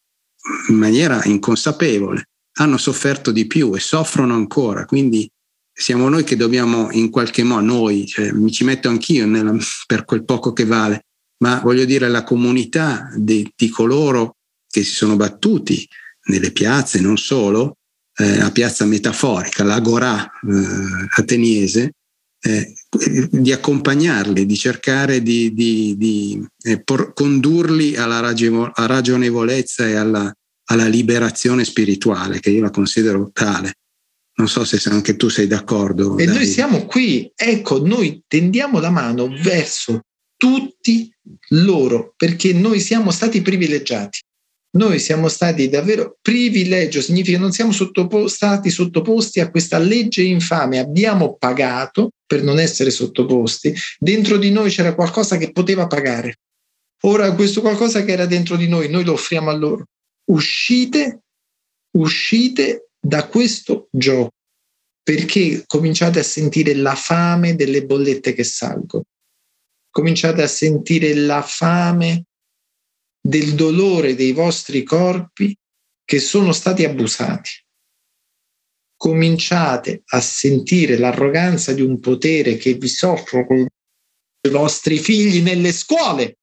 in maniera inconsapevole hanno sofferto di più e soffrono ancora. Quindi siamo noi che dobbiamo in qualche modo, noi, cioè, mi ci metto anch'io nella, per quel poco che vale, ma voglio dire la comunità di, di coloro che si sono battuti nelle piazze, non solo, eh, la piazza metaforica, l'agorà eh, ateniese, eh, di accompagnarli, di cercare di, di, di eh, por, condurli alla ragionevolezza e alla, alla liberazione spirituale, che io la considero tale. Non so se anche tu sei d'accordo. E Davide. noi siamo qui, ecco, noi tendiamo la mano verso tutti loro perché noi siamo stati privilegiati. Noi siamo stati davvero privilegio, significa che non siamo sottopo- stati sottoposti a questa legge infame, abbiamo pagato per non essere sottoposti. Dentro di noi c'era qualcosa che poteva pagare. Ora questo qualcosa che era dentro di noi, noi lo offriamo a loro. Uscite, uscite da questo gioco perché cominciate a sentire la fame delle bollette che salgono. Cominciate a sentire la fame del dolore dei vostri corpi che sono stati abusati. Cominciate a sentire l'arroganza di un potere che vi soffre con i vostri figli nelle scuole,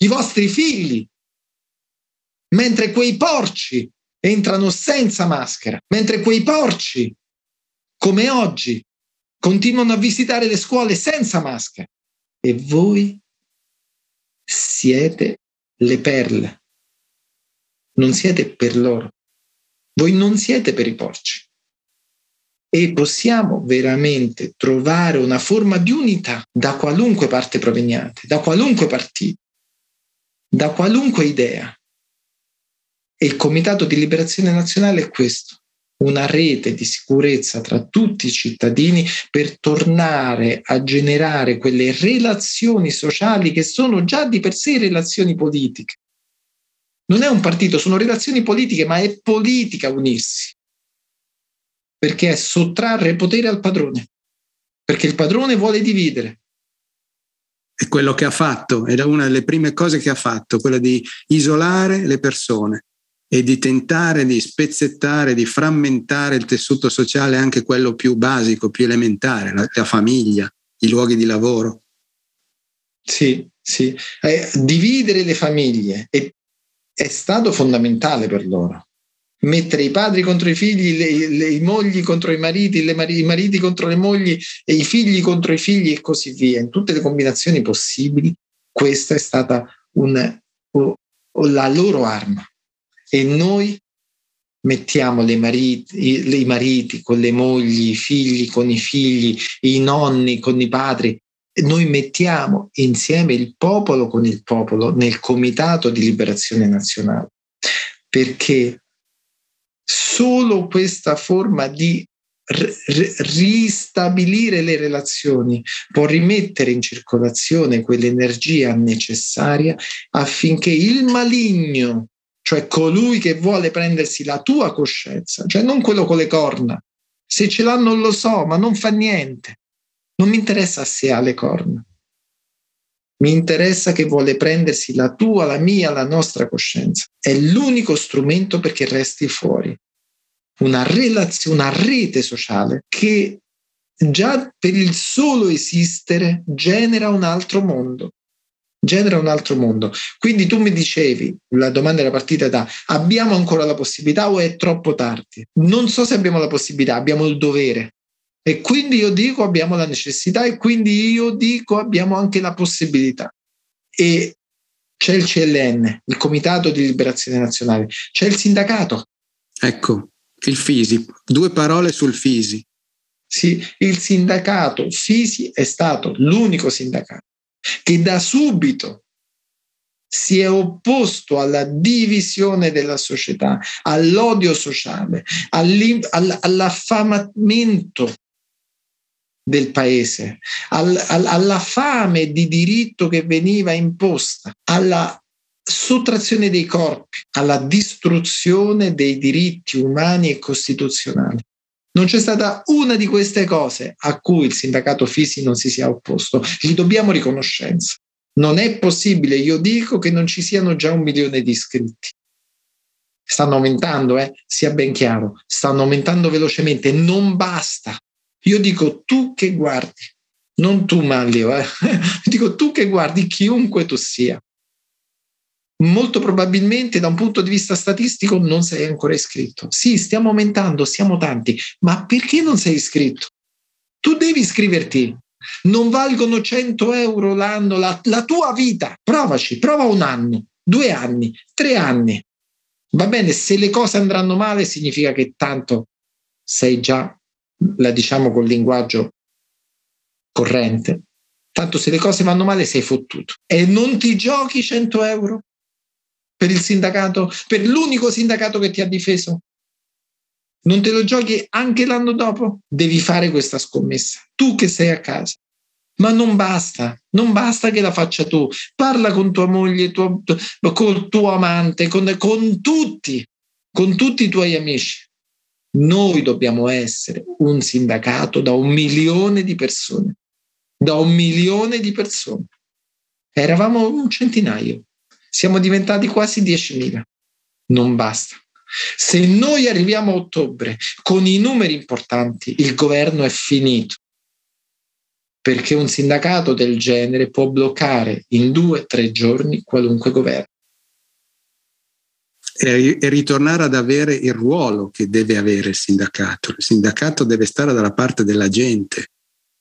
i vostri figli, mentre quei porci entrano senza maschera, mentre quei porci, come oggi, continuano a visitare le scuole senza maschera. E voi siete le perle. Non siete per loro. Voi non siete per i porci. E possiamo veramente trovare una forma di unità da qualunque parte proveniente, da qualunque partito, da qualunque idea. E il Comitato di Liberazione Nazionale è questo, una rete di sicurezza tra tutti i cittadini per tornare a generare quelle relazioni sociali che sono già di per sé relazioni politiche. Non è un partito, sono relazioni politiche, ma è politica unirsi, perché è sottrarre potere al padrone, perché il padrone vuole dividere. è quello che ha fatto, era una delle prime cose che ha fatto, quella di isolare le persone e di tentare di spezzettare, di frammentare il tessuto sociale, anche quello più basico, più elementare, la, la famiglia, i luoghi di lavoro. Sì, sì. Eh, dividere le famiglie è, è stato fondamentale per loro mettere i padri contro i figli, le, le, i mogli contro i mariti, mari, i mariti contro le mogli e i figli contro i figli e così via, in tutte le combinazioni possibili, questa è stata un, o, o la loro arma. E noi mettiamo mariti, i mariti con le mogli, i figli con i figli, i nonni con i padri, noi mettiamo insieme il popolo con il popolo nel comitato di liberazione nazionale, perché solo questa forma di ristabilire le relazioni può rimettere in circolazione quell'energia necessaria affinché il maligno, cioè colui che vuole prendersi la tua coscienza, cioè non quello con le corna, se ce l'ha non lo so, ma non fa niente, non mi interessa se ha le corna. Mi interessa che vuole prendersi la tua, la mia, la nostra coscienza. È l'unico strumento perché resti fuori. Una relazione, una rete sociale che già per il solo esistere genera un altro mondo. Genera un altro mondo. Quindi tu mi dicevi, la domanda era partita da abbiamo ancora la possibilità o è troppo tardi? Non so se abbiamo la possibilità, abbiamo il dovere e quindi io dico abbiamo la necessità e quindi io dico abbiamo anche la possibilità. E c'è il CLN, il Comitato di Liberazione Nazionale, c'è il sindacato. Ecco, il FISI, due parole sul FISI. Sì, il sindacato FISI è stato l'unico sindacato che da subito si è opposto alla divisione della società, all'odio sociale, all'affamamento del paese, al, al, alla fame di diritto che veniva imposta, alla sottrazione dei corpi, alla distruzione dei diritti umani e costituzionali. Non c'è stata una di queste cose a cui il sindacato Fisi non si sia opposto. Gli dobbiamo riconoscenza. Non è possibile, io dico che non ci siano già un milione di iscritti. Stanno aumentando, eh? sia ben chiaro, stanno aumentando velocemente, non basta. Io dico tu che guardi, non tu Manlio, eh? dico tu che guardi chiunque tu sia. Molto probabilmente da un punto di vista statistico non sei ancora iscritto. Sì, stiamo aumentando, siamo tanti, ma perché non sei iscritto? Tu devi iscriverti. Non valgono 100 euro l'anno, la, la tua vita. Provaci, prova un anno, due anni, tre anni. Va bene, se le cose andranno male significa che tanto sei già la diciamo col linguaggio corrente. Tanto se le cose vanno male sei fottuto. E non ti giochi 100 euro per il sindacato, per l'unico sindacato che ti ha difeso. Non te lo giochi anche l'anno dopo? Devi fare questa scommessa. Tu che sei a casa. Ma non basta, non basta che la faccia tu. Parla con tua moglie, tuo, con tuo amante, con, con tutti, con tutti i tuoi amici. Noi dobbiamo essere un sindacato da un milione di persone, da un milione di persone. Eravamo un centinaio, siamo diventati quasi 10.000. Non basta. Se noi arriviamo a ottobre con i numeri importanti, il governo è finito. Perché un sindacato del genere può bloccare in due o tre giorni qualunque governo e, ritornare ad avere il ruolo che deve avere il sindacato. Il sindacato deve stare dalla parte della gente,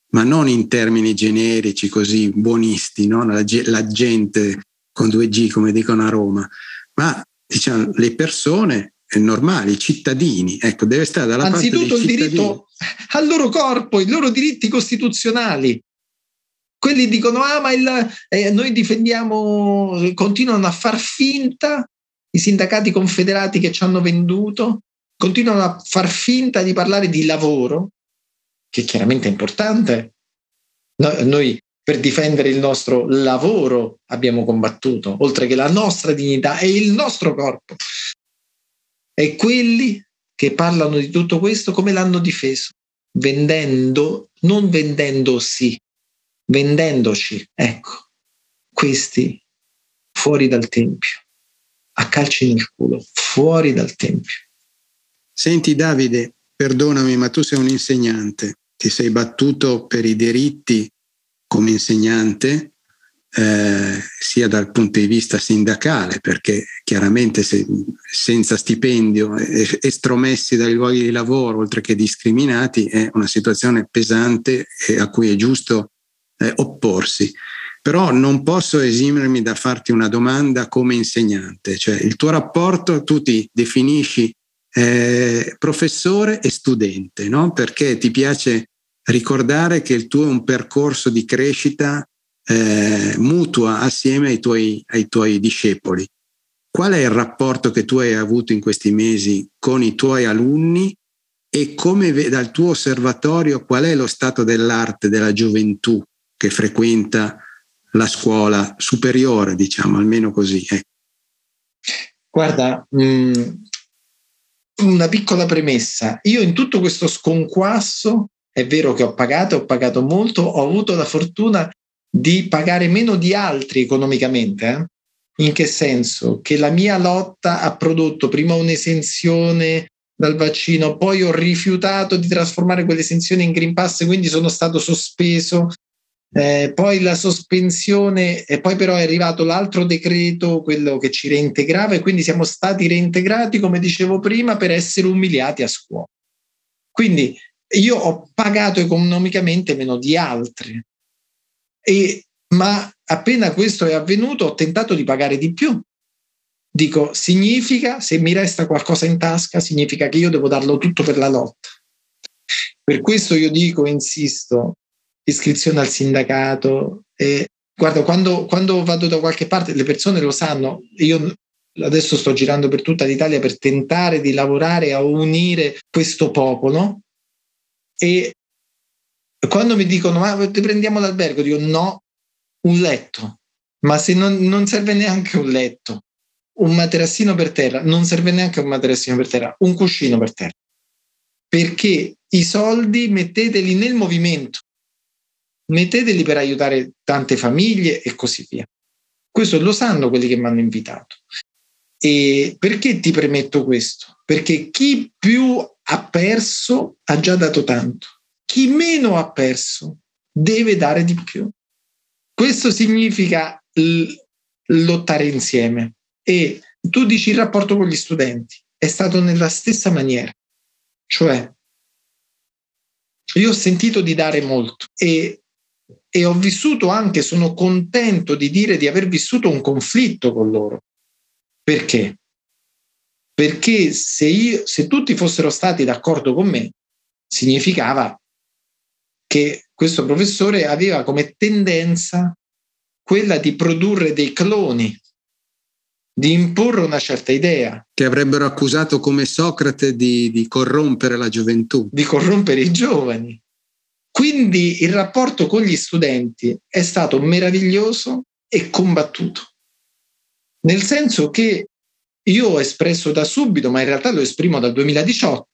ma non in termini generici così buonisti, no? la, la gente con due G come dicono a Roma, ma diciamo le persone normali, i cittadini, ecco, deve stare dalla Anzitutto parte dei cittadini. Anzitutto il diritto al loro corpo, i loro diritti costituzionali. Quelli dicono, ah, ma il, eh, noi difendiamo, continuano a far finta i sindacati confederati che ci hanno venduto continuano a far finta di parlare di lavoro, che chiaramente è importante. Noi per difendere il nostro lavoro abbiamo combattuto, oltre che la nostra dignità e il nostro corpo. E quelli che parlano di tutto questo come l'hanno difeso? Vendendo, non vendendosi, vendendoci, ecco, questi fuori dal Tempio, a calci nel culo, fuori dal Tempio. Senti Davide, perdonami, ma tu sei un insegnante, ti sei battuto per i diritti come insegnante, eh, sia dal punto di vista sindacale, perché chiaramente se, senza stipendio, estromessi dai luoghi di lavoro, oltre che discriminati, è una situazione pesante a cui è giusto eh, opporsi. Però non posso esimermi da farti una domanda come insegnante, cioè il tuo rapporto tu ti definisci eh, professore e studente, no? perché ti piace ricordare che il tuo è un percorso di crescita eh, mutua assieme ai tuoi, ai tuoi discepoli. Qual è il rapporto che tu hai avuto in questi mesi con i tuoi alunni e come dal tuo osservatorio qual è lo stato dell'arte della gioventù che frequenta la scuola superiore, diciamo, almeno così. Eh. Guarda, mh, mm, una piccola premessa. Io in tutto questo sconquasso, è vero che ho pagato, ho pagato molto, ho avuto la fortuna di pagare meno di altri economicamente. Eh? In che senso? Che la mia lotta ha prodotto prima un'esenzione dal vaccino, poi ho rifiutato di trasformare quell'esenzione in Green Pass, quindi sono stato sospeso eh, poi la sospensione, e poi però è arrivato l'altro decreto, quello che ci reintegrava, e quindi siamo stati reintegrati, come dicevo prima, per essere umiliati a scuola. Quindi io ho pagato economicamente meno di altri, e, ma appena questo è avvenuto ho tentato di pagare di più. Dico, significa, se mi resta qualcosa in tasca, significa che io devo darlo tutto per la lotta. Per questo io dico, insisto, iscrizione al sindacato. E, guarda, quando, quando vado da qualche parte, le persone lo sanno, io adesso sto girando per tutta l'Italia per tentare di lavorare a unire questo popolo e quando mi dicono ma ti prendiamo l'albergo, dico no, un letto, ma se non, non serve neanche un letto, un materassino per terra, non serve neanche un materassino per terra, un cuscino per terra, perché i soldi metteteli nel movimento, metteteli per aiutare tante famiglie e così via. Questo lo sanno quelli che mi hanno invitato. E perché ti premetto questo? Perché chi più ha perso ha già dato tanto, chi meno ha perso deve dare di più. Questo significa l- lottare insieme. E tu dici il rapporto con gli studenti è stato nella stessa maniera, cioè io ho sentito di dare molto e e ho vissuto anche, sono contento di dire di aver vissuto un conflitto con loro. Perché? Perché se, io, se tutti fossero stati d'accordo con me, significava che questo professore aveva come tendenza quella di produrre dei cloni, di imporre una certa idea. Che avrebbero accusato come Socrate di, di corrompere la gioventù. Di corrompere i giovani. Quindi il rapporto con gli studenti è stato meraviglioso e combattuto. Nel senso che io ho espresso da subito, ma in realtà lo esprimo dal 2018,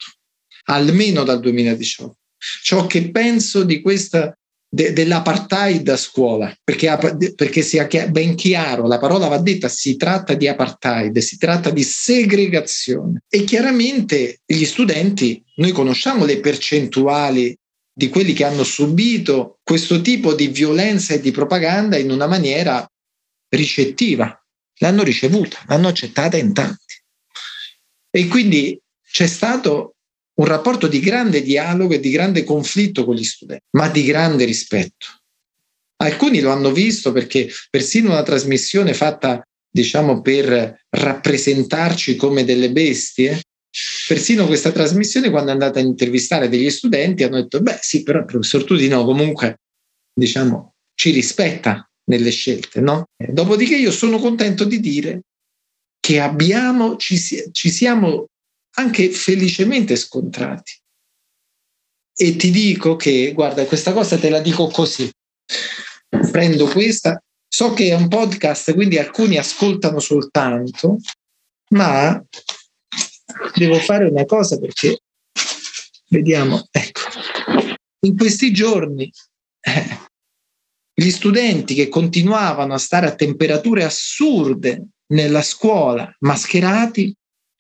almeno dal 2018, ciò che penso di questa de, dell'apartheid a scuola, perché, perché sia ben chiaro, la parola va detta, si tratta di apartheid, si tratta di segregazione. E chiaramente gli studenti, noi conosciamo le percentuali di quelli che hanno subito questo tipo di violenza e di propaganda in una maniera ricettiva. L'hanno ricevuta, l'hanno accettata in tanti. E quindi c'è stato un rapporto di grande dialogo e di grande conflitto con gli studenti, ma di grande rispetto. Alcuni lo hanno visto perché persino una trasmissione fatta, diciamo, per rappresentarci come delle bestie, Persino questa trasmissione, quando è andata a intervistare degli studenti, hanno detto: Beh, sì, però il professor Tudino comunque diciamo ci rispetta nelle scelte, no? Dopodiché io sono contento di dire che abbiamo, ci, ci siamo anche felicemente scontrati. E ti dico che, guarda, questa cosa te la dico così. Prendo questa, so che è un podcast, quindi alcuni ascoltano soltanto, ma devo fare una cosa perché vediamo, ecco, in questi giorni eh, gli studenti che continuavano a stare a temperature assurde nella scuola, mascherati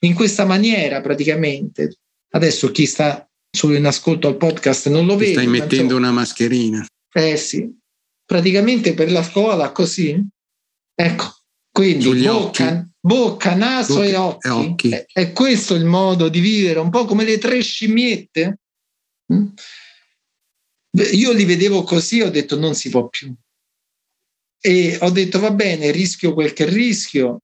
in questa maniera praticamente. Adesso chi sta solo in ascolto al podcast non lo vede. Stai mettendo una mascherina. Eh sì, praticamente per la scuola così. Ecco, quindi bocca, bocca, naso bocca, e occhi. E occhi. È, è, questo il modo di vivere, un po' come le tre scimmiette. Mm? Io li vedevo così, ho detto non si può più. E ho detto va bene, rischio quel che rischio,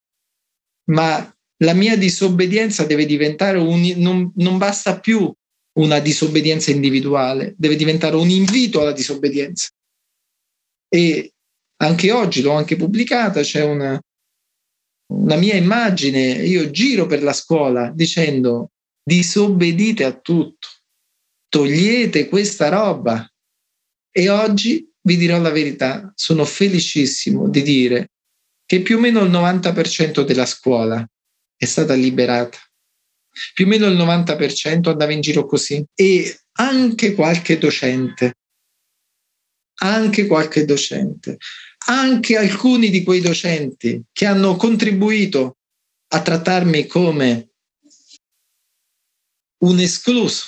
ma la mia disobbedienza deve diventare un... non, non basta più una disobbedienza individuale, deve diventare un invito alla disobbedienza. E anche oggi l'ho anche pubblicata, c'è una, una mia immagine, io giro per la scuola dicendo disobbedite a tutto, togliete questa roba. E oggi vi dirò la verità, sono felicissimo di dire che più o meno il 90% della scuola è stata liberata. Più o meno il 90% andava in giro così e anche qualche docente, anche qualche docente, anche alcuni di quei docenti che hanno contribuito a trattarmi come un escluso,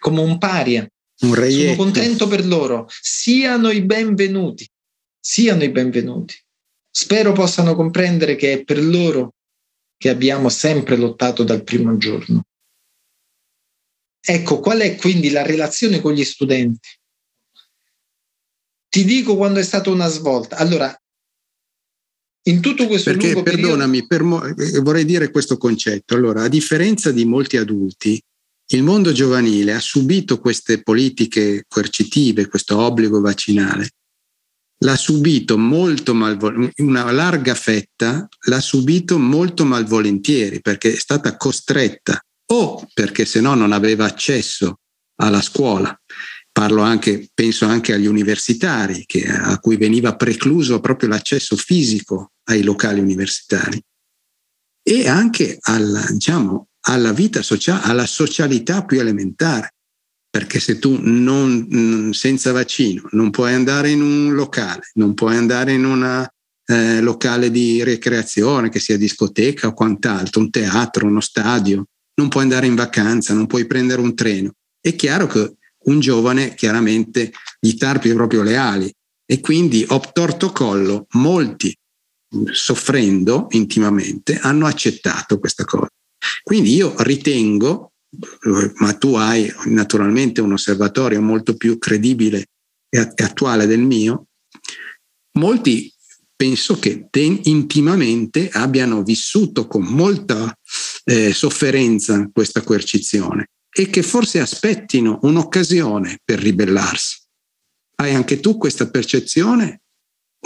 come un paria. Un Sono contento per loro. Siano i benvenuti, siano i benvenuti. Spero possano comprendere che è per loro che abbiamo sempre lottato dal primo giorno. Ecco, qual è quindi la relazione con gli studenti? Ti dico quando è stata una svolta. Allora, in tutto questo Perché, perdonami, periodo... per, eh, vorrei dire questo concetto. Allora, a differenza di molti adulti, il mondo giovanile ha subito queste politiche coercitive, questo obbligo vaccinale, l'ha subito molto malvolentieri, una larga fetta l'ha subito molto malvolentieri perché è stata costretta o perché se no non aveva accesso alla scuola. Parlo anche, penso anche agli universitari che, a cui veniva precluso proprio l'accesso fisico ai locali universitari e anche alla, diciamo, alla vita sociale, alla socialità più elementare perché se tu non, mm, senza vaccino non puoi andare in un locale, non puoi andare in un eh, locale di ricreazione, che sia discoteca o quant'altro, un teatro, uno stadio, non puoi andare in vacanza, non puoi prendere un treno. È chiaro che un giovane chiaramente gli tarpi proprio le ali e quindi obtorto collo molti soffrendo intimamente hanno accettato questa cosa. Quindi io ritengo ma tu hai naturalmente un osservatorio molto più credibile e attuale del mio, molti penso che intimamente abbiano vissuto con molta eh, sofferenza questa coercizione e che forse aspettino un'occasione per ribellarsi. Hai anche tu questa percezione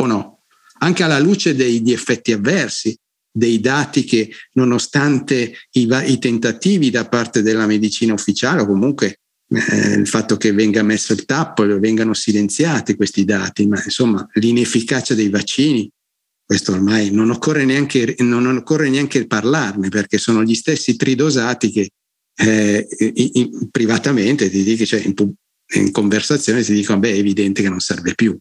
o no? Anche alla luce degli effetti avversi dei dati che nonostante i, i tentativi da parte della medicina ufficiale o comunque eh, il fatto che venga messo il tappo vengano silenziati questi dati, ma insomma l'inefficacia dei vaccini, questo ormai non occorre neanche, non occorre neanche parlarne perché sono gli stessi tridosati che eh, in, privatamente ti dicono, cioè in, in conversazione ti dicono, beh è evidente che non serve più.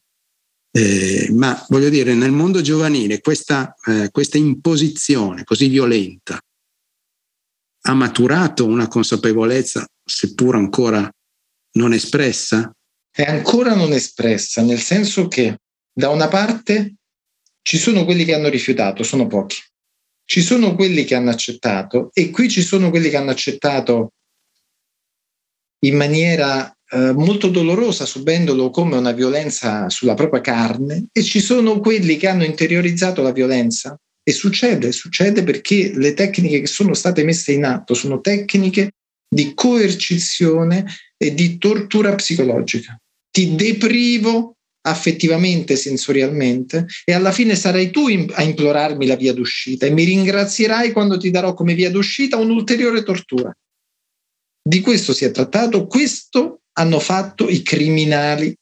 Eh, ma voglio dire, nel mondo giovanile questa, eh, questa imposizione così violenta ha maturato una consapevolezza, seppur ancora non espressa? È ancora non espressa, nel senso che da una parte ci sono quelli che hanno rifiutato, sono pochi. Ci sono quelli che hanno accettato e qui ci sono quelli che hanno accettato in maniera eh, molto dolorosa, subendolo come una violenza sulla propria carne, e ci sono quelli che hanno interiorizzato la violenza. E succede, succede perché le tecniche che sono state messe in atto sono tecniche di coercizione e di tortura psicologica. Ti deprivo affettivamente, sensorialmente, e alla fine sarai tu a implorarmi la via d'uscita e mi ringrazierai quando ti darò come via d'uscita un'ulteriore tortura. Di questo si è trattato, questo hanno fatto i criminali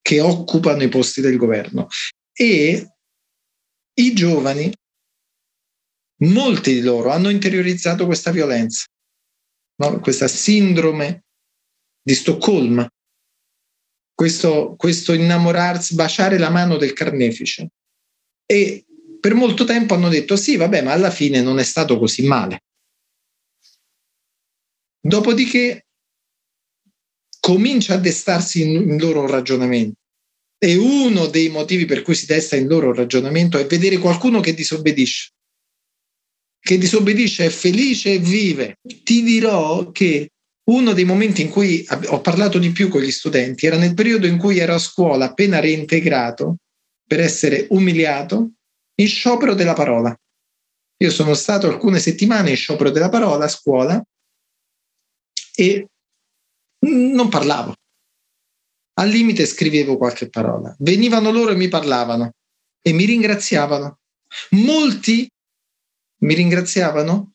che occupano i posti del governo. E i giovani, molti di loro, hanno interiorizzato questa violenza, no? questa sindrome di Stoccolma. questo, questo innamorarsi, baciare la mano del carnefice. E per molto tempo hanno detto sì, vabbè, ma alla fine non è stato così male. Dopodiché comincia a destarsi in, in loro un ragionamento. E uno dei motivi per cui si testa in loro un ragionamento è vedere qualcuno che disobbedisce. Che disobbedisce, è felice e vive. Ti dirò che uno dei momenti in cui ho parlato di più con gli studenti era nel periodo in cui ero a scuola appena reintegrato per essere umiliato in sciopero della parola. Io sono stato alcune settimane in sciopero della parola a scuola e non parlavo. Al limite scrivevo qualche parola. Venivano loro e mi parlavano e mi ringraziavano. Molti mi ringraziavano,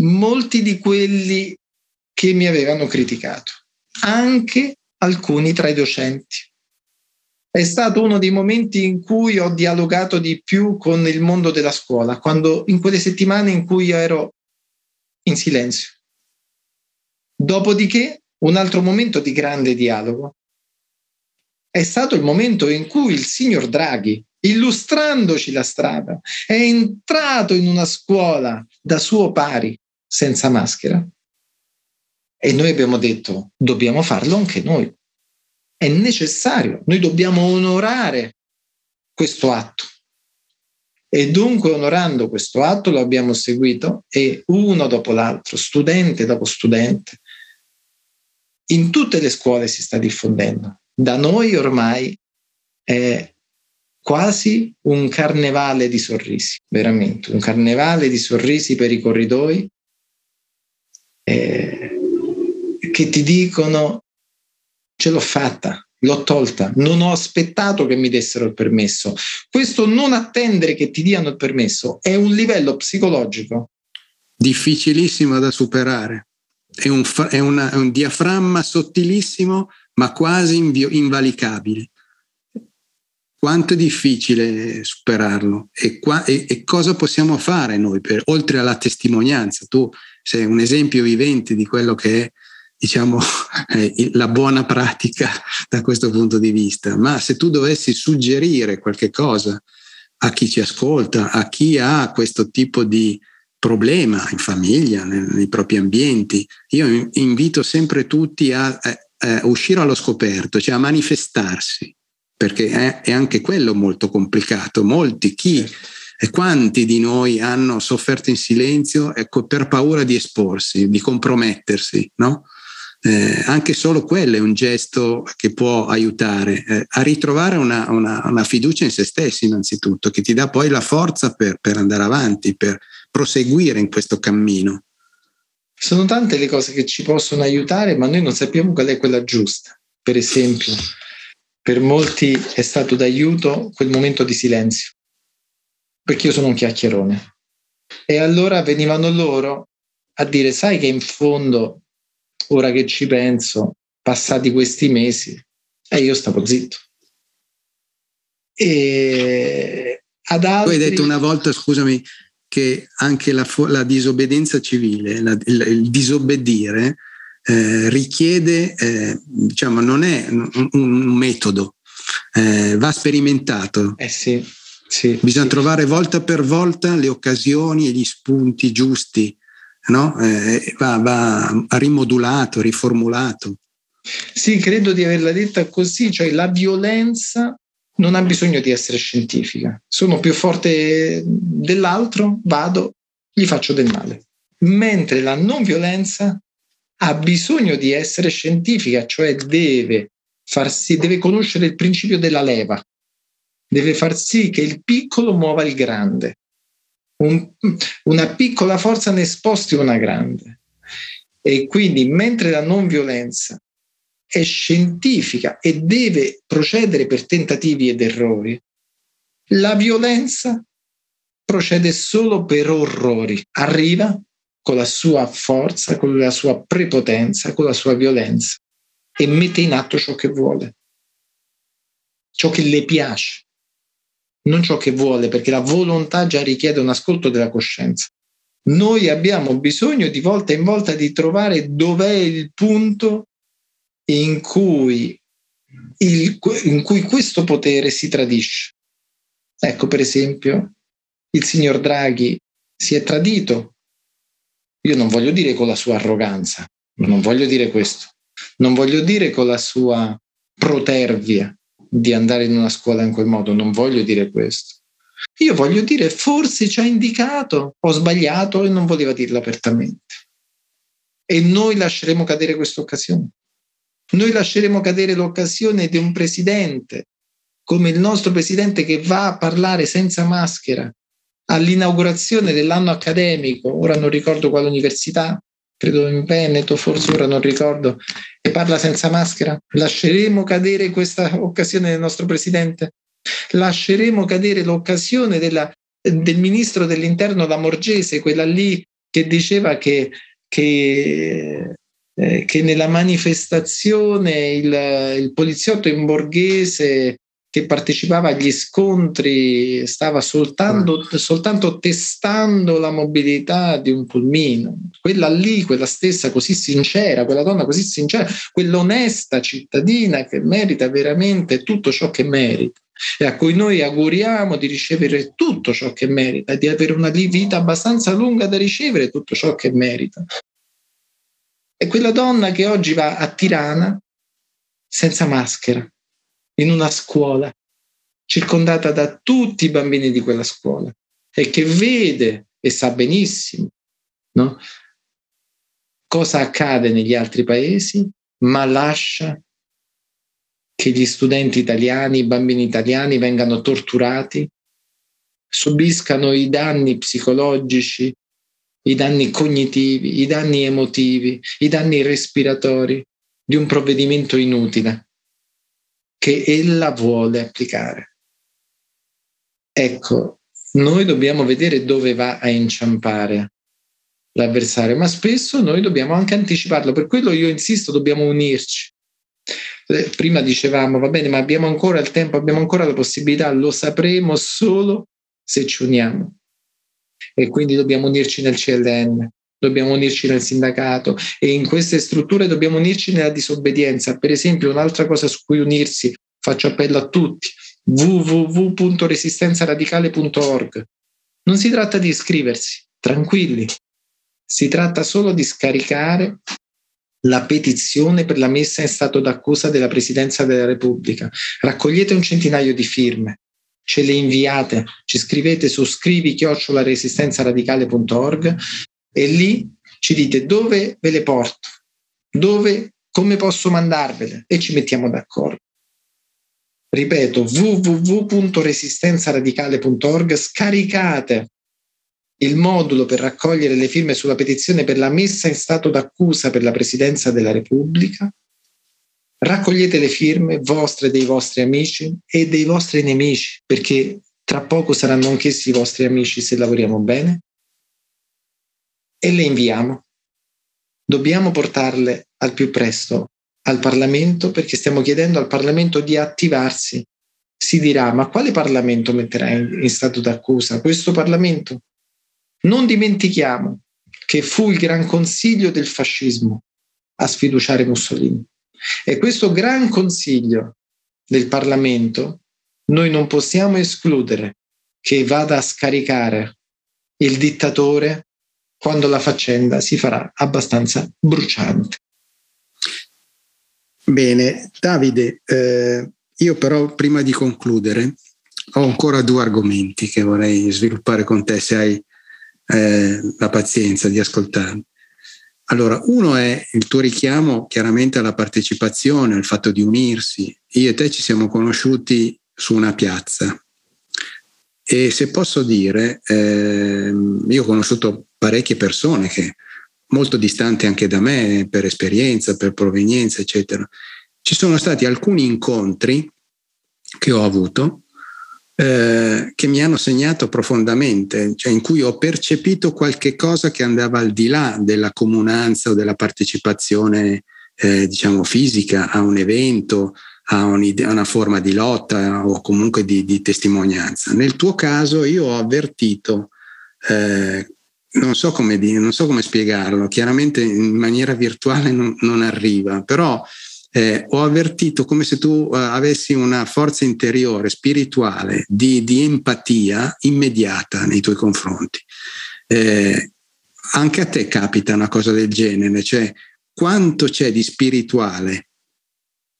molti di quelli che mi avevano criticato, anche alcuni tra i docenti. È stato uno dei momenti in cui ho dialogato di più con il mondo della scuola, quando in quelle settimane in cui ero in silenzio. Dopodiché, un altro momento di grande dialogo è stato il momento in cui il signor Draghi, illustrandoci la strada, è entrato in una scuola da suo pari senza maschera. E noi abbiamo detto, dobbiamo farlo anche noi è necessario, noi dobbiamo onorare questo atto. E dunque onorando questo atto lo abbiamo seguito e uno dopo l'altro, studente dopo studente, in tutte le scuole si sta diffondendo. Da noi ormai è quasi un carnevale di sorrisi, veramente, un carnevale di sorrisi per i corridoi eh, che ti dicono ce l'ho fatta, l'ho tolta, non ho aspettato che mi dessero il permesso. Questo non attendere che ti diano il permesso è un livello psicologico difficilissimo da superare. È un, è una, è un diaframma sottilissimo, ma quasi invalicabile. Quanto è difficile superarlo e, qua, e, e cosa possiamo fare noi per, oltre alla testimonianza? Tu sei un esempio vivente di quello che è diciamo, eh, la buona pratica da questo punto di vista. Ma se tu dovessi suggerire qualche cosa a chi ci ascolta, a chi ha questo tipo di problema in famiglia, nei, nei propri ambienti, io invito sempre tutti a, a, a, uscire allo scoperto, cioè a manifestarsi, perché è, è anche quello molto complicato. Molti, chi e quanti di noi hanno sofferto in silenzio ecco, per paura di esporsi, di compromettersi, no? eh, anche solo quello è un gesto che può aiutare eh, a ritrovare una, una, una, fiducia in se stessi innanzitutto, che ti dà poi la forza per, per andare avanti, per proseguire in questo cammino. Sono tante le cose che ci possono aiutare, ma noi non sappiamo qual è quella giusta. Per esempio, per molti è stato d'aiuto quel momento di silenzio, perché io sono un chiacchierone. E allora venivano loro a dire, sai che in fondo ora che ci penso, passati questi mesi, e io stavo zitto. E ad altri... Tu hai detto una volta, scusami, che anche la, la disobbedienza civile, la, il, il, disobbedire, eh, richiede, eh, diciamo, non è un, un metodo, eh, va sperimentato. Eh sì, sì, Bisogna sì. trovare volta per volta le occasioni e gli spunti giusti no? eh, va, va rimodulato, riformulato. Sì, credo di averla detta così, cioè la violenza non ha bisogno di essere scientifica. Sono più forte dell'altro, vado, gli faccio del male. Mentre la non violenza ha bisogno di essere scientifica, cioè deve farsi, deve conoscere il principio della leva, deve far sì che il piccolo muova il grande un, una piccola forza ne sposti una grande. E quindi mentre la non violenza è scientifica e deve procedere per tentativi ed errori, la violenza procede solo per orrori, arriva con la sua forza, con la sua prepotenza, con la sua violenza e mette in atto ciò che vuole, ciò che le piace non ciò che vuole, perché la volontà già richiede un ascolto della coscienza. Noi abbiamo bisogno di volta in volta di trovare dov'è il punto in cui il, in cui questo potere si tradisce. Ecco, per esempio, il signor Draghi si è tradito. Io non voglio dire con la sua arroganza, non voglio dire questo, non voglio dire con la sua protervia di andare in una scuola in quel modo, non voglio dire questo. Io voglio dire, forse ci ha indicato, ho sbagliato e non voleva dirlo apertamente. E noi lasceremo cadere questa occasione. Noi lasceremo cadere l'occasione di un presidente come il nostro presidente che va a parlare senza maschera all'inaugurazione dell'anno accademico, ora non ricordo quale università, credo in Veneto, forse ora non ricordo, e parla senza maschera. Lasceremo cadere questa occasione del nostro presidente? Lasceremo cadere l'occasione della, del ministro dell'interno Lamorgese, quella lì che diceva che, che eh, che nella manifestazione il, il, poliziotto in borghese che partecipava agli scontri stava soltanto, ah. soltanto testando la mobilità di un pulmino. Quella lì, quella stessa così sincera, quella donna così sincera, quell'onesta cittadina che merita veramente tutto ciò che merita e a cui noi auguriamo di ricevere tutto ciò che merita, di avere una vita abbastanza lunga da ricevere tutto ciò che merita. E quella donna che oggi va a Tirana senza maschera, in una scuola, circondata da tutti i bambini di quella scuola e che vede e sa benissimo no? cosa accade negli altri paesi, ma lascia che gli studenti italiani, i bambini italiani vengano torturati, subiscano i danni psicologici, i danni cognitivi, i danni emotivi, i danni respiratori di un provvedimento inutile che ella vuole applicare. Ecco, noi dobbiamo vedere dove va a inciampare l'avversario, ma spesso noi dobbiamo anche anticiparlo. Per quello io insisto, dobbiamo unirci. Eh, prima dicevamo, va bene, ma abbiamo ancora il tempo, abbiamo ancora la possibilità, lo sapremo solo se ci uniamo. E quindi dobbiamo unirci nel CLN, dobbiamo unirci nel sindacato e in queste strutture dobbiamo unirci nella disobbedienza. Per esempio, un'altra cosa su cui unirsi, faccio appello a tutti, www.resistenzaradicale.org. Non si tratta di iscriversi, tranquilli, si tratta solo di scaricare la petizione per la messa in stato d'accusa della Presidenza della Repubblica. Raccogliete un centinaio di firme, ce le inviate, ci scrivete su scrivi resistenzaradicale.org e lì ci dite dove ve le porto, dove, come posso mandarvele e ci mettiamo d'accordo. Ripeto, www.resistenzaradicale.org, scaricate il modulo per raccogliere le firme sulla petizione per la messa in stato d'accusa per la Presidenza della Repubblica. Raccogliete le firme vostre, dei vostri amici e dei vostri nemici, perché tra poco saranno anch'essi i vostri amici se lavoriamo bene e le inviamo. Dobbiamo portarle al più presto al Parlamento perché stiamo chiedendo al Parlamento di attivarsi. Si dirà, ma quale Parlamento metterà in, in stato d'accusa? Questo Parlamento? Non dimentichiamo che fu il Gran Consiglio del fascismo a sfiduciare Mussolini. E questo Gran Consiglio del Parlamento noi non possiamo escludere che vada a scaricare il dittatore quando la faccenda si farà abbastanza bruciante. Bene, Davide, eh, io però prima di concludere ho ancora due argomenti che vorrei sviluppare con te se hai eh, la pazienza di ascoltarmi. Allora, uno è il tuo richiamo chiaramente alla partecipazione, al fatto di unirsi. Io e te ci siamo conosciuti su una piazza e se posso dire, eh, io ho conosciuto parecchie persone che molto distanti anche da me per esperienza, per provenienza, eccetera. Ci sono stati alcuni incontri che ho avuto eh, che mi hanno segnato profondamente, cioè in cui ho percepito qualche cosa che andava al di là della comunanza o della partecipazione, eh, diciamo, fisica a un evento, a una forma di lotta o comunque di, di testimonianza. Nel tuo caso io ho avvertito, eh, non, so come dire, non so come spiegarlo, chiaramente in maniera virtuale non, non arriva, però eh, ho avvertito come se tu eh, avessi una forza interiore, spirituale, di, di, empatia immediata nei tuoi confronti. Eh, anche a te capita una cosa del genere, cioè quanto c'è di spirituale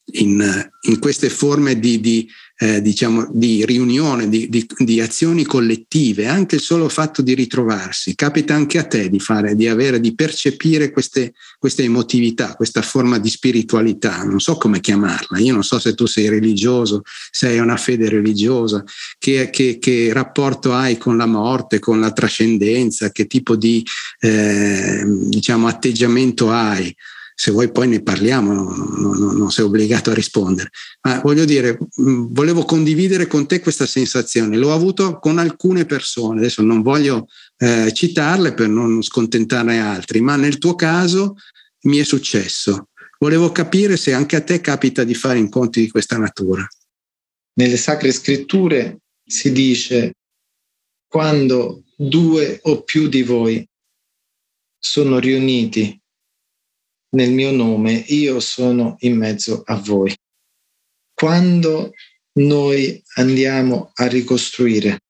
in, in queste forme di, di, eh, diciamo, di riunione, di, di, azioni collettive, anche il solo fatto di ritrovarsi. Capita anche a te di fare, di avere, di percepire queste, queste emotività, questa forma di spiritualità, non so come chiamarla, io non so se tu sei religioso, se hai una fede religiosa, che, che, che rapporto hai con la morte, con la trascendenza, che tipo di eh, diciamo, atteggiamento hai se vuoi poi ne parliamo, non, non, non, sei obbligato a rispondere. Ma voglio dire, volevo condividere con te questa sensazione. L'ho avuto con alcune persone, adesso non voglio eh, citarle per non scontentare altri, ma nel tuo caso mi è successo. Volevo capire se anche a te capita di fare incontri di questa natura. Nelle sacre scritture si dice quando due o più di voi sono riuniti nel mio nome, io sono in mezzo a voi. Quando noi andiamo a ricostruire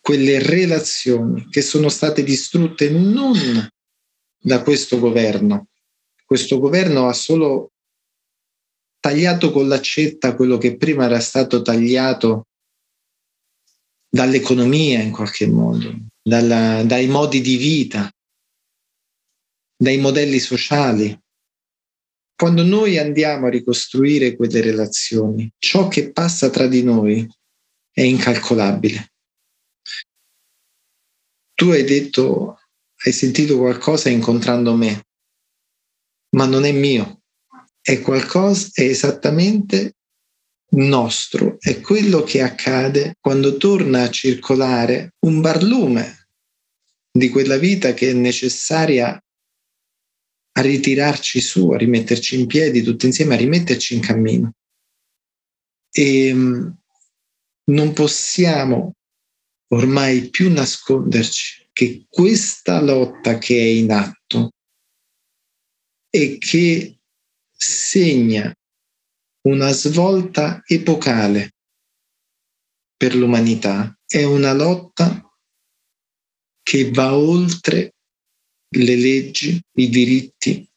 quelle relazioni che sono state distrutte non da questo governo, questo governo ha solo tagliato con l'accetta quello che prima era stato tagliato dall'economia in qualche modo, dalla, dai modi di vita, dai modelli sociali. Quando noi andiamo a ricostruire quelle relazioni, ciò che passa tra di noi è incalcolabile. Tu hai detto, hai sentito qualcosa incontrando me, ma non è mio, è qualcosa, è esattamente nostro, è quello che accade quando torna a circolare un barlume di quella vita che è necessaria a ritirarci su, a rimetterci in piedi tutti insieme, a rimetterci in cammino. E ehm, non possiamo ormai più nasconderci che questa lotta che è in atto e che segna una svolta epocale per l'umanità è una lotta che va oltre le leggi, i diritti,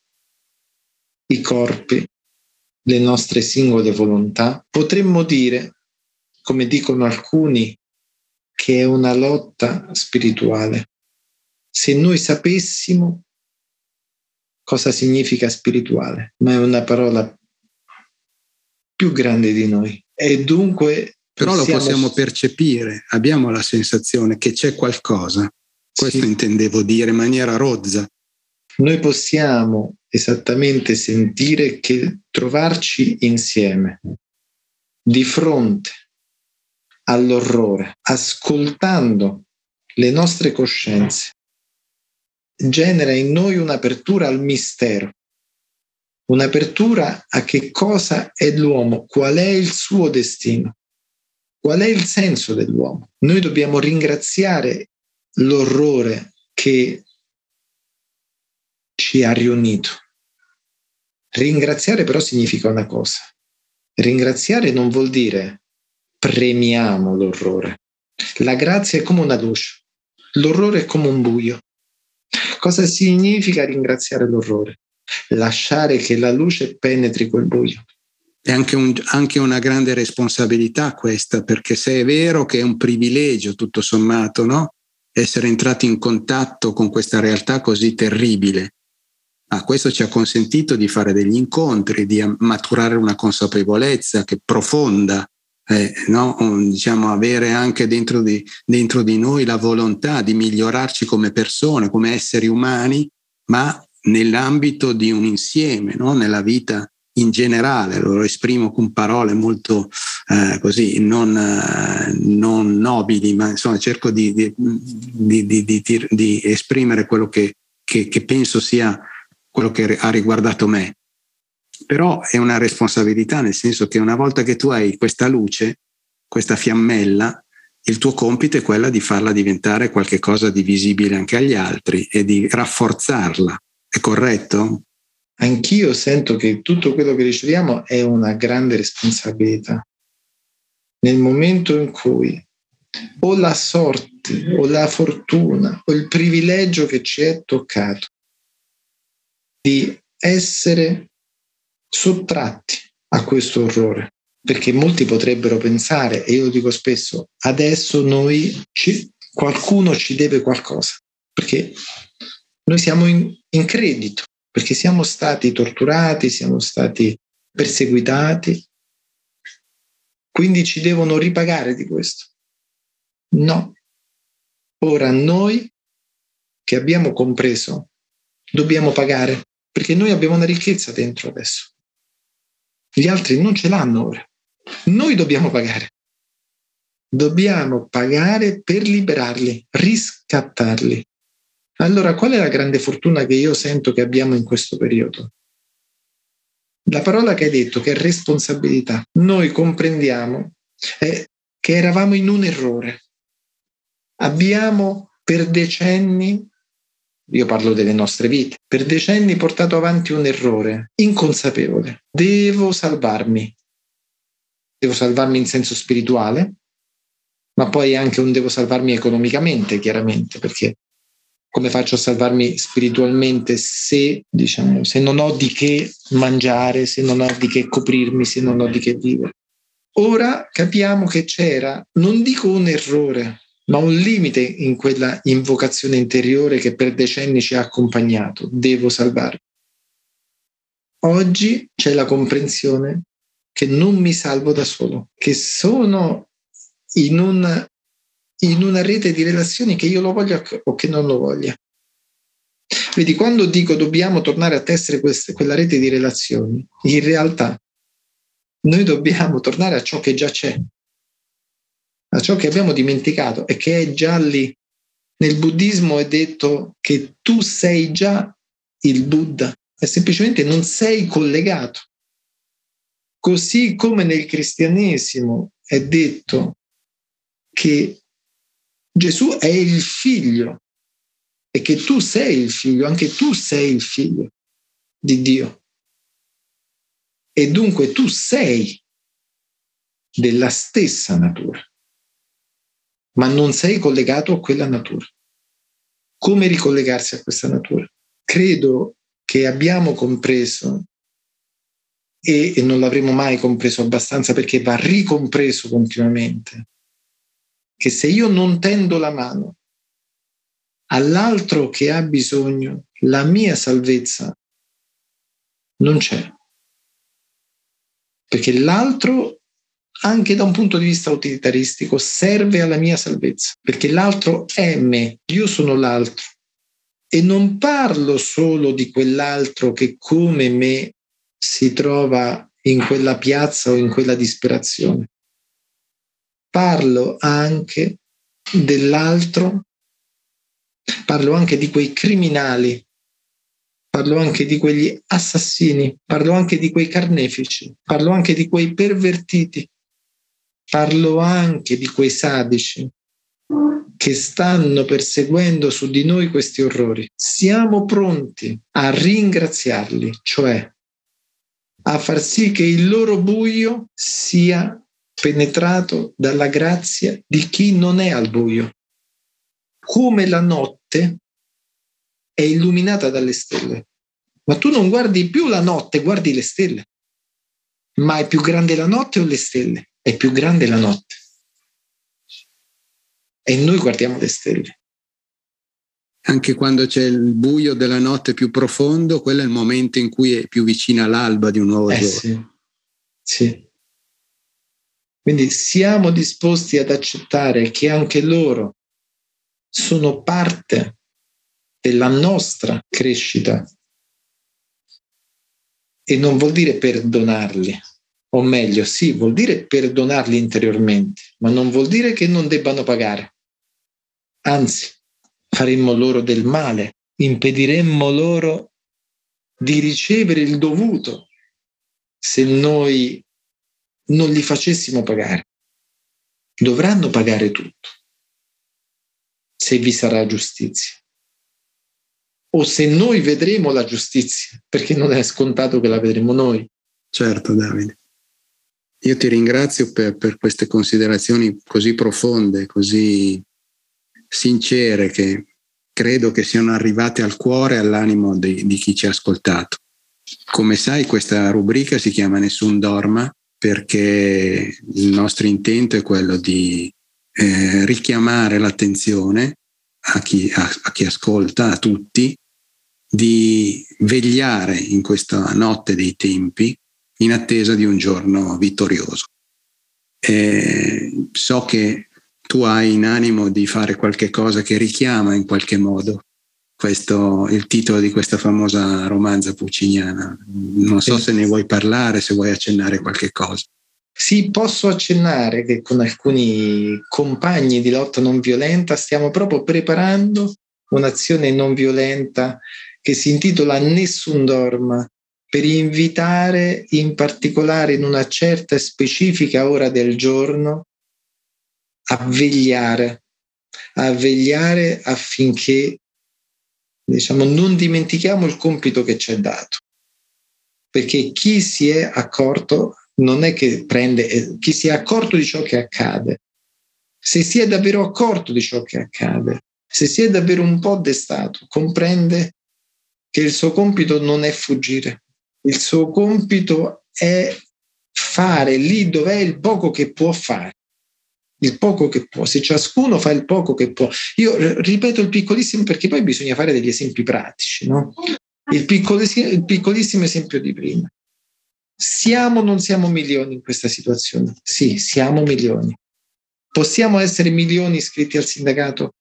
i corpi, le nostre singole volontà. Potremmo dire, come dicono alcuni, che è una lotta spirituale. Se noi sapessimo cosa significa spirituale, ma è una parola più grande di noi. E dunque... Però lo possiamo percepire, abbiamo la sensazione che c'è qualcosa questo sì. intendevo dire in maniera rozza. Noi possiamo esattamente sentire che trovarci insieme di fronte all'orrore, ascoltando le nostre coscienze, genera in noi un'apertura al mistero, un'apertura a che cosa è l'uomo, qual è il suo destino, qual è il senso dell'uomo. Noi dobbiamo ringraziare l'orrore che ci ha riunito. Ringraziare però significa una cosa. Ringraziare non vuol dire premiamo l'orrore. La grazia è come una luce, l'orrore è come un buio. Cosa significa ringraziare l'orrore? Lasciare che la luce penetri quel buio. È anche, un, anche, una grande responsabilità questa, perché se è vero che è un privilegio tutto sommato, no? Essere entrati in contatto con questa realtà così terribile. Ah, questo ci ha consentito di fare degli incontri, di maturare una consapevolezza che profonda, eh, no? diciamo, avere anche dentro di, dentro di noi la volontà di migliorarci come persone, come esseri umani, ma nell'ambito di un insieme, no? nella vita in generale, lo esprimo con parole molto eh, così non, eh, non, nobili, ma insomma cerco di, di, di, di esprimere quello che, che, che, penso sia quello che ha riguardato me. Però è una responsabilità, nel senso che una volta che tu hai questa luce, questa fiammella, il tuo compito è quella di farla diventare qualcosa di visibile anche agli altri e di rafforzarla. È corretto? Anch'io sento che tutto quello che riceviamo è una grande responsabilità. Nel momento in cui o la sorte o la fortuna o il privilegio che ci è toccato di essere sottratti a questo orrore. Perché molti potrebbero pensare, e io dico spesso, adesso noi ci, qualcuno ci deve qualcosa, perché noi siamo in, in credito, perché siamo stati torturati, siamo stati perseguitati, quindi ci devono ripagare di questo. No. Ora noi che abbiamo compreso dobbiamo pagare perché noi abbiamo una ricchezza dentro adesso. Gli altri non ce l'hanno ora. Noi dobbiamo pagare. Dobbiamo pagare per liberarli, riscattarli. Allora, qual è la grande fortuna che io sento che abbiamo in questo periodo? La parola che hai detto, che è responsabilità. Noi comprendiamo che eravamo in un errore. Abbiamo per decenni io parlo delle nostre vite, per decenni portato avanti un errore inconsapevole. Devo salvarmi. Devo salvarmi in senso spirituale, ma poi anche un devo salvarmi economicamente, chiaramente, perché come faccio a salvarmi spiritualmente se, diciamo, se non ho di che mangiare, se non ho di che coprirmi, se non ho di che vivere? Ora capiamo che c'era, non dico un errore, ma un limite in quella invocazione interiore che per decenni ci ha accompagnato. Devo salvarmi. Oggi c'è la comprensione che non mi salvo da solo, che sono in una, in una rete di relazioni che io lo voglia o che non lo voglia. Vedi, quando dico dobbiamo tornare a tessere queste, quella rete di relazioni, in realtà noi dobbiamo tornare a ciò che già c'è, a ciò che abbiamo dimenticato e che è già lì. Nel buddismo è detto che tu sei già il Buddha e semplicemente non sei collegato. Così come nel cristianesimo è detto che Gesù è il figlio e che tu sei il figlio, anche tu sei il figlio di Dio. E dunque tu sei della stessa natura ma non sei collegato a quella natura. Come ricollegarsi a questa natura? Credo che abbiamo compreso e, non l'avremo mai compreso abbastanza perché va ricompreso continuamente, che se io non tendo la mano all'altro che ha bisogno, la mia salvezza non c'è. Perché l'altro anche da un punto di vista utilitaristico, serve alla mia salvezza, perché l'altro è me, io sono l'altro. E non parlo solo di quell'altro che come me si trova in quella piazza o in quella disperazione. Parlo anche dell'altro, parlo anche di quei criminali, parlo anche di quegli assassini, parlo anche di quei carnefici, parlo anche di quei pervertiti, Parlo anche di quei sadici che stanno perseguendo su di noi questi orrori. Siamo pronti a ringraziarli, cioè a far sì che il loro buio sia penetrato dalla grazia di chi non è al buio. Come la notte è illuminata dalle stelle. Ma tu non guardi più la notte, guardi le stelle. Ma è più grande la notte o le stelle? è più grande la notte. E noi guardiamo le stelle. Anche quando c'è il buio della notte più profondo, quello è il momento in cui è più vicina l'alba di un nuovo eh, giorno. Sì. sì. Quindi siamo disposti ad accettare che anche loro sono parte della nostra crescita e non vuol dire perdonarli, o meglio, sì, vuol dire perdonarli interiormente, ma non vuol dire che non debbano pagare. Anzi, faremmo loro del male, impediremmo loro di ricevere il dovuto se noi non li facessimo pagare. Dovranno pagare tutto se vi sarà giustizia. o se noi vedremo la giustizia, perché non è scontato che la vedremo noi. Certo, Davide. Io ti ringrazio per, per queste considerazioni così profonde, così sincere, che credo che siano arrivate al cuore e all'animo di, di chi ci ha ascoltato. Come sai, questa rubrica si chiama Nessun Dorma perché il nostro intento è quello di eh, richiamare l'attenzione a chi, a, a chi ascolta, a tutti, di vegliare in questa notte dei tempi in attesa di un giorno vittorioso. E so che tu hai in animo di fare qualche cosa che richiama in qualche modo questo, il titolo di questa famosa romanza pucciniana. Non so se ne vuoi parlare, se vuoi accennare qualche cosa. Sì, posso accennare che con alcuni compagni di lotta non violenta stiamo proprio preparando un'azione non violenta che si intitola Nessun Dorma per invitare in particolare in una certa specifica ora del giorno a vegliare, a vegliare affinché diciamo, non dimentichiamo il compito che ci è dato. Perché chi si è accorto non è che prende, eh, chi si è accorto di ciò che accade, se si è davvero accorto di ciò che accade, se si è davvero un po' destato, comprende che il suo compito non è fuggire, il suo compito è fare lì dove è il poco che può fare. Il poco che può, se ciascuno fa il poco che può. Io ripeto il piccolissimo perché poi bisogna fare degli esempi pratici, no? Il piccolissimo, il piccolissimo esempio di prima. Siamo o non siamo milioni in questa situazione? Sì, siamo milioni. Possiamo essere milioni iscritti al sindacato?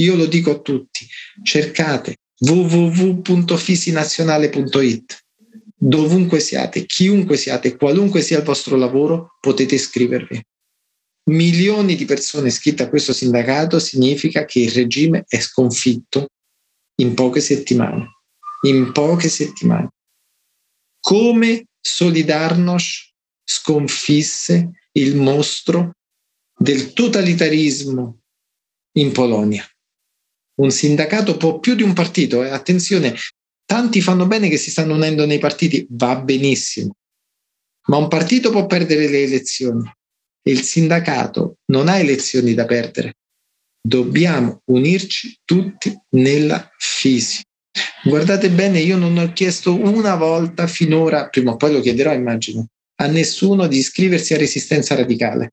Io lo dico a tutti, cercate www.fisinazionale.it dovunque siate, chiunque siate, qualunque sia il vostro lavoro, potete iscrivervi. Milioni di persone iscritte a questo sindacato significa che il regime è sconfitto in poche settimane. In poche settimane. Come Solidarnosc sconfisse il mostro del totalitarismo in Polonia. Un sindacato può più di un partito, eh? attenzione, Tanti fanno bene che si stanno unendo nei partiti, va benissimo, ma un partito può perdere le elezioni il sindacato non ha elezioni da perdere. Dobbiamo unirci tutti nella fisi. Guardate bene, io non ho chiesto una volta finora, prima o poi lo chiederò, immagino, a nessuno di iscriversi a Resistenza Radicale.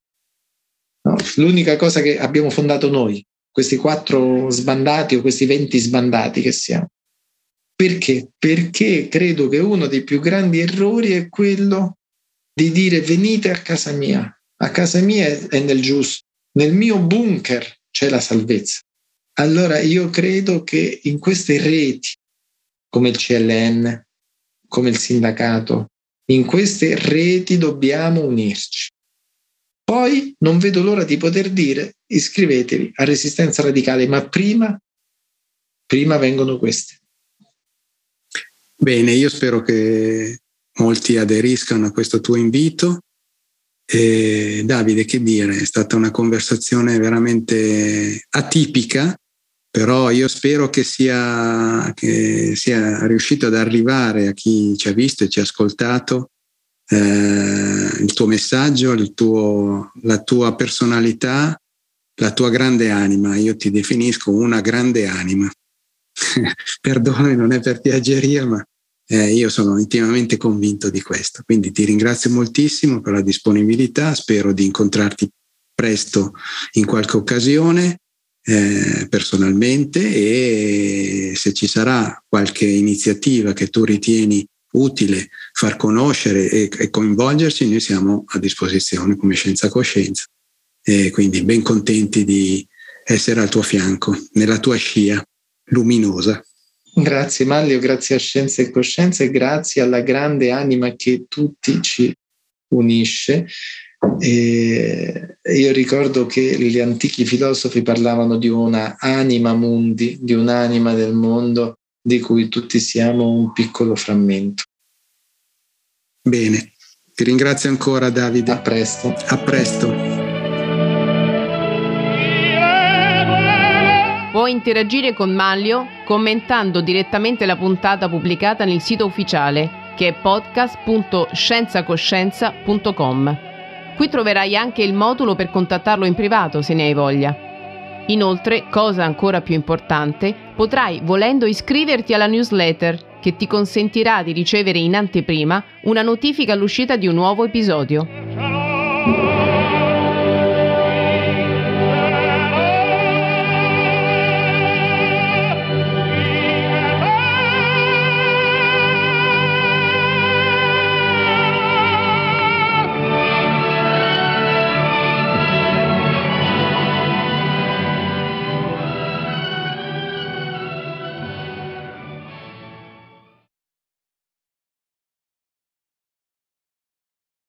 No? L'unica cosa che abbiamo fondato noi, questi quattro sbandati o questi venti sbandati che siamo. Perché? Perché credo che uno dei più grandi errori è quello di dire venite a casa mia. A casa mia è nel giusto, nel mio bunker c'è la salvezza. Allora io credo che in queste reti, come il CLN, come il sindacato, in queste reti dobbiamo unirci. Poi non vedo l'ora di poter dire iscrivetevi a Resistenza Radicale, ma prima, prima vengono queste. Bene, io spero che molti aderiscano a questo tuo invito. E Davide, che dire, è stata una conversazione veramente atipica, però io spero che sia, che sia riuscito ad arrivare a chi ci ha visto e ci ha ascoltato eh, il tuo messaggio, il tuo, la tua personalità, la tua grande anima. Io ti definisco una grande anima. Perdone, non è per piaggeria, ma eh, io sono intimamente convinto di questo. Quindi ti ringrazio moltissimo per la disponibilità, spero di incontrarti presto in qualche occasione eh, personalmente e se ci sarà qualche iniziativa che tu ritieni utile far conoscere e, e coinvolgerci, noi siamo a disposizione come Scienza Coscienza. E quindi ben contenti di essere al tuo fianco, nella tua scia luminosa. Grazie Maglio, grazie a Scienza e Coscienza e grazie alla grande anima che tutti ci unisce. E io ricordo che gli antichi filosofi parlavano di una anima mundi, di un'anima del mondo di cui tutti siamo un piccolo frammento. Bene, ti ringrazio ancora Davide. A presto. A presto. Puoi interagire con Maglio commentando direttamente la puntata pubblicata nel sito ufficiale che è podcast.scienzacoscienza.com. Qui troverai anche il modulo per contattarlo in privato se ne hai voglia. Inoltre, cosa ancora più importante, potrai volendo iscriverti alla newsletter che ti consentirà di ricevere in anteprima una notifica all'uscita di un nuovo episodio.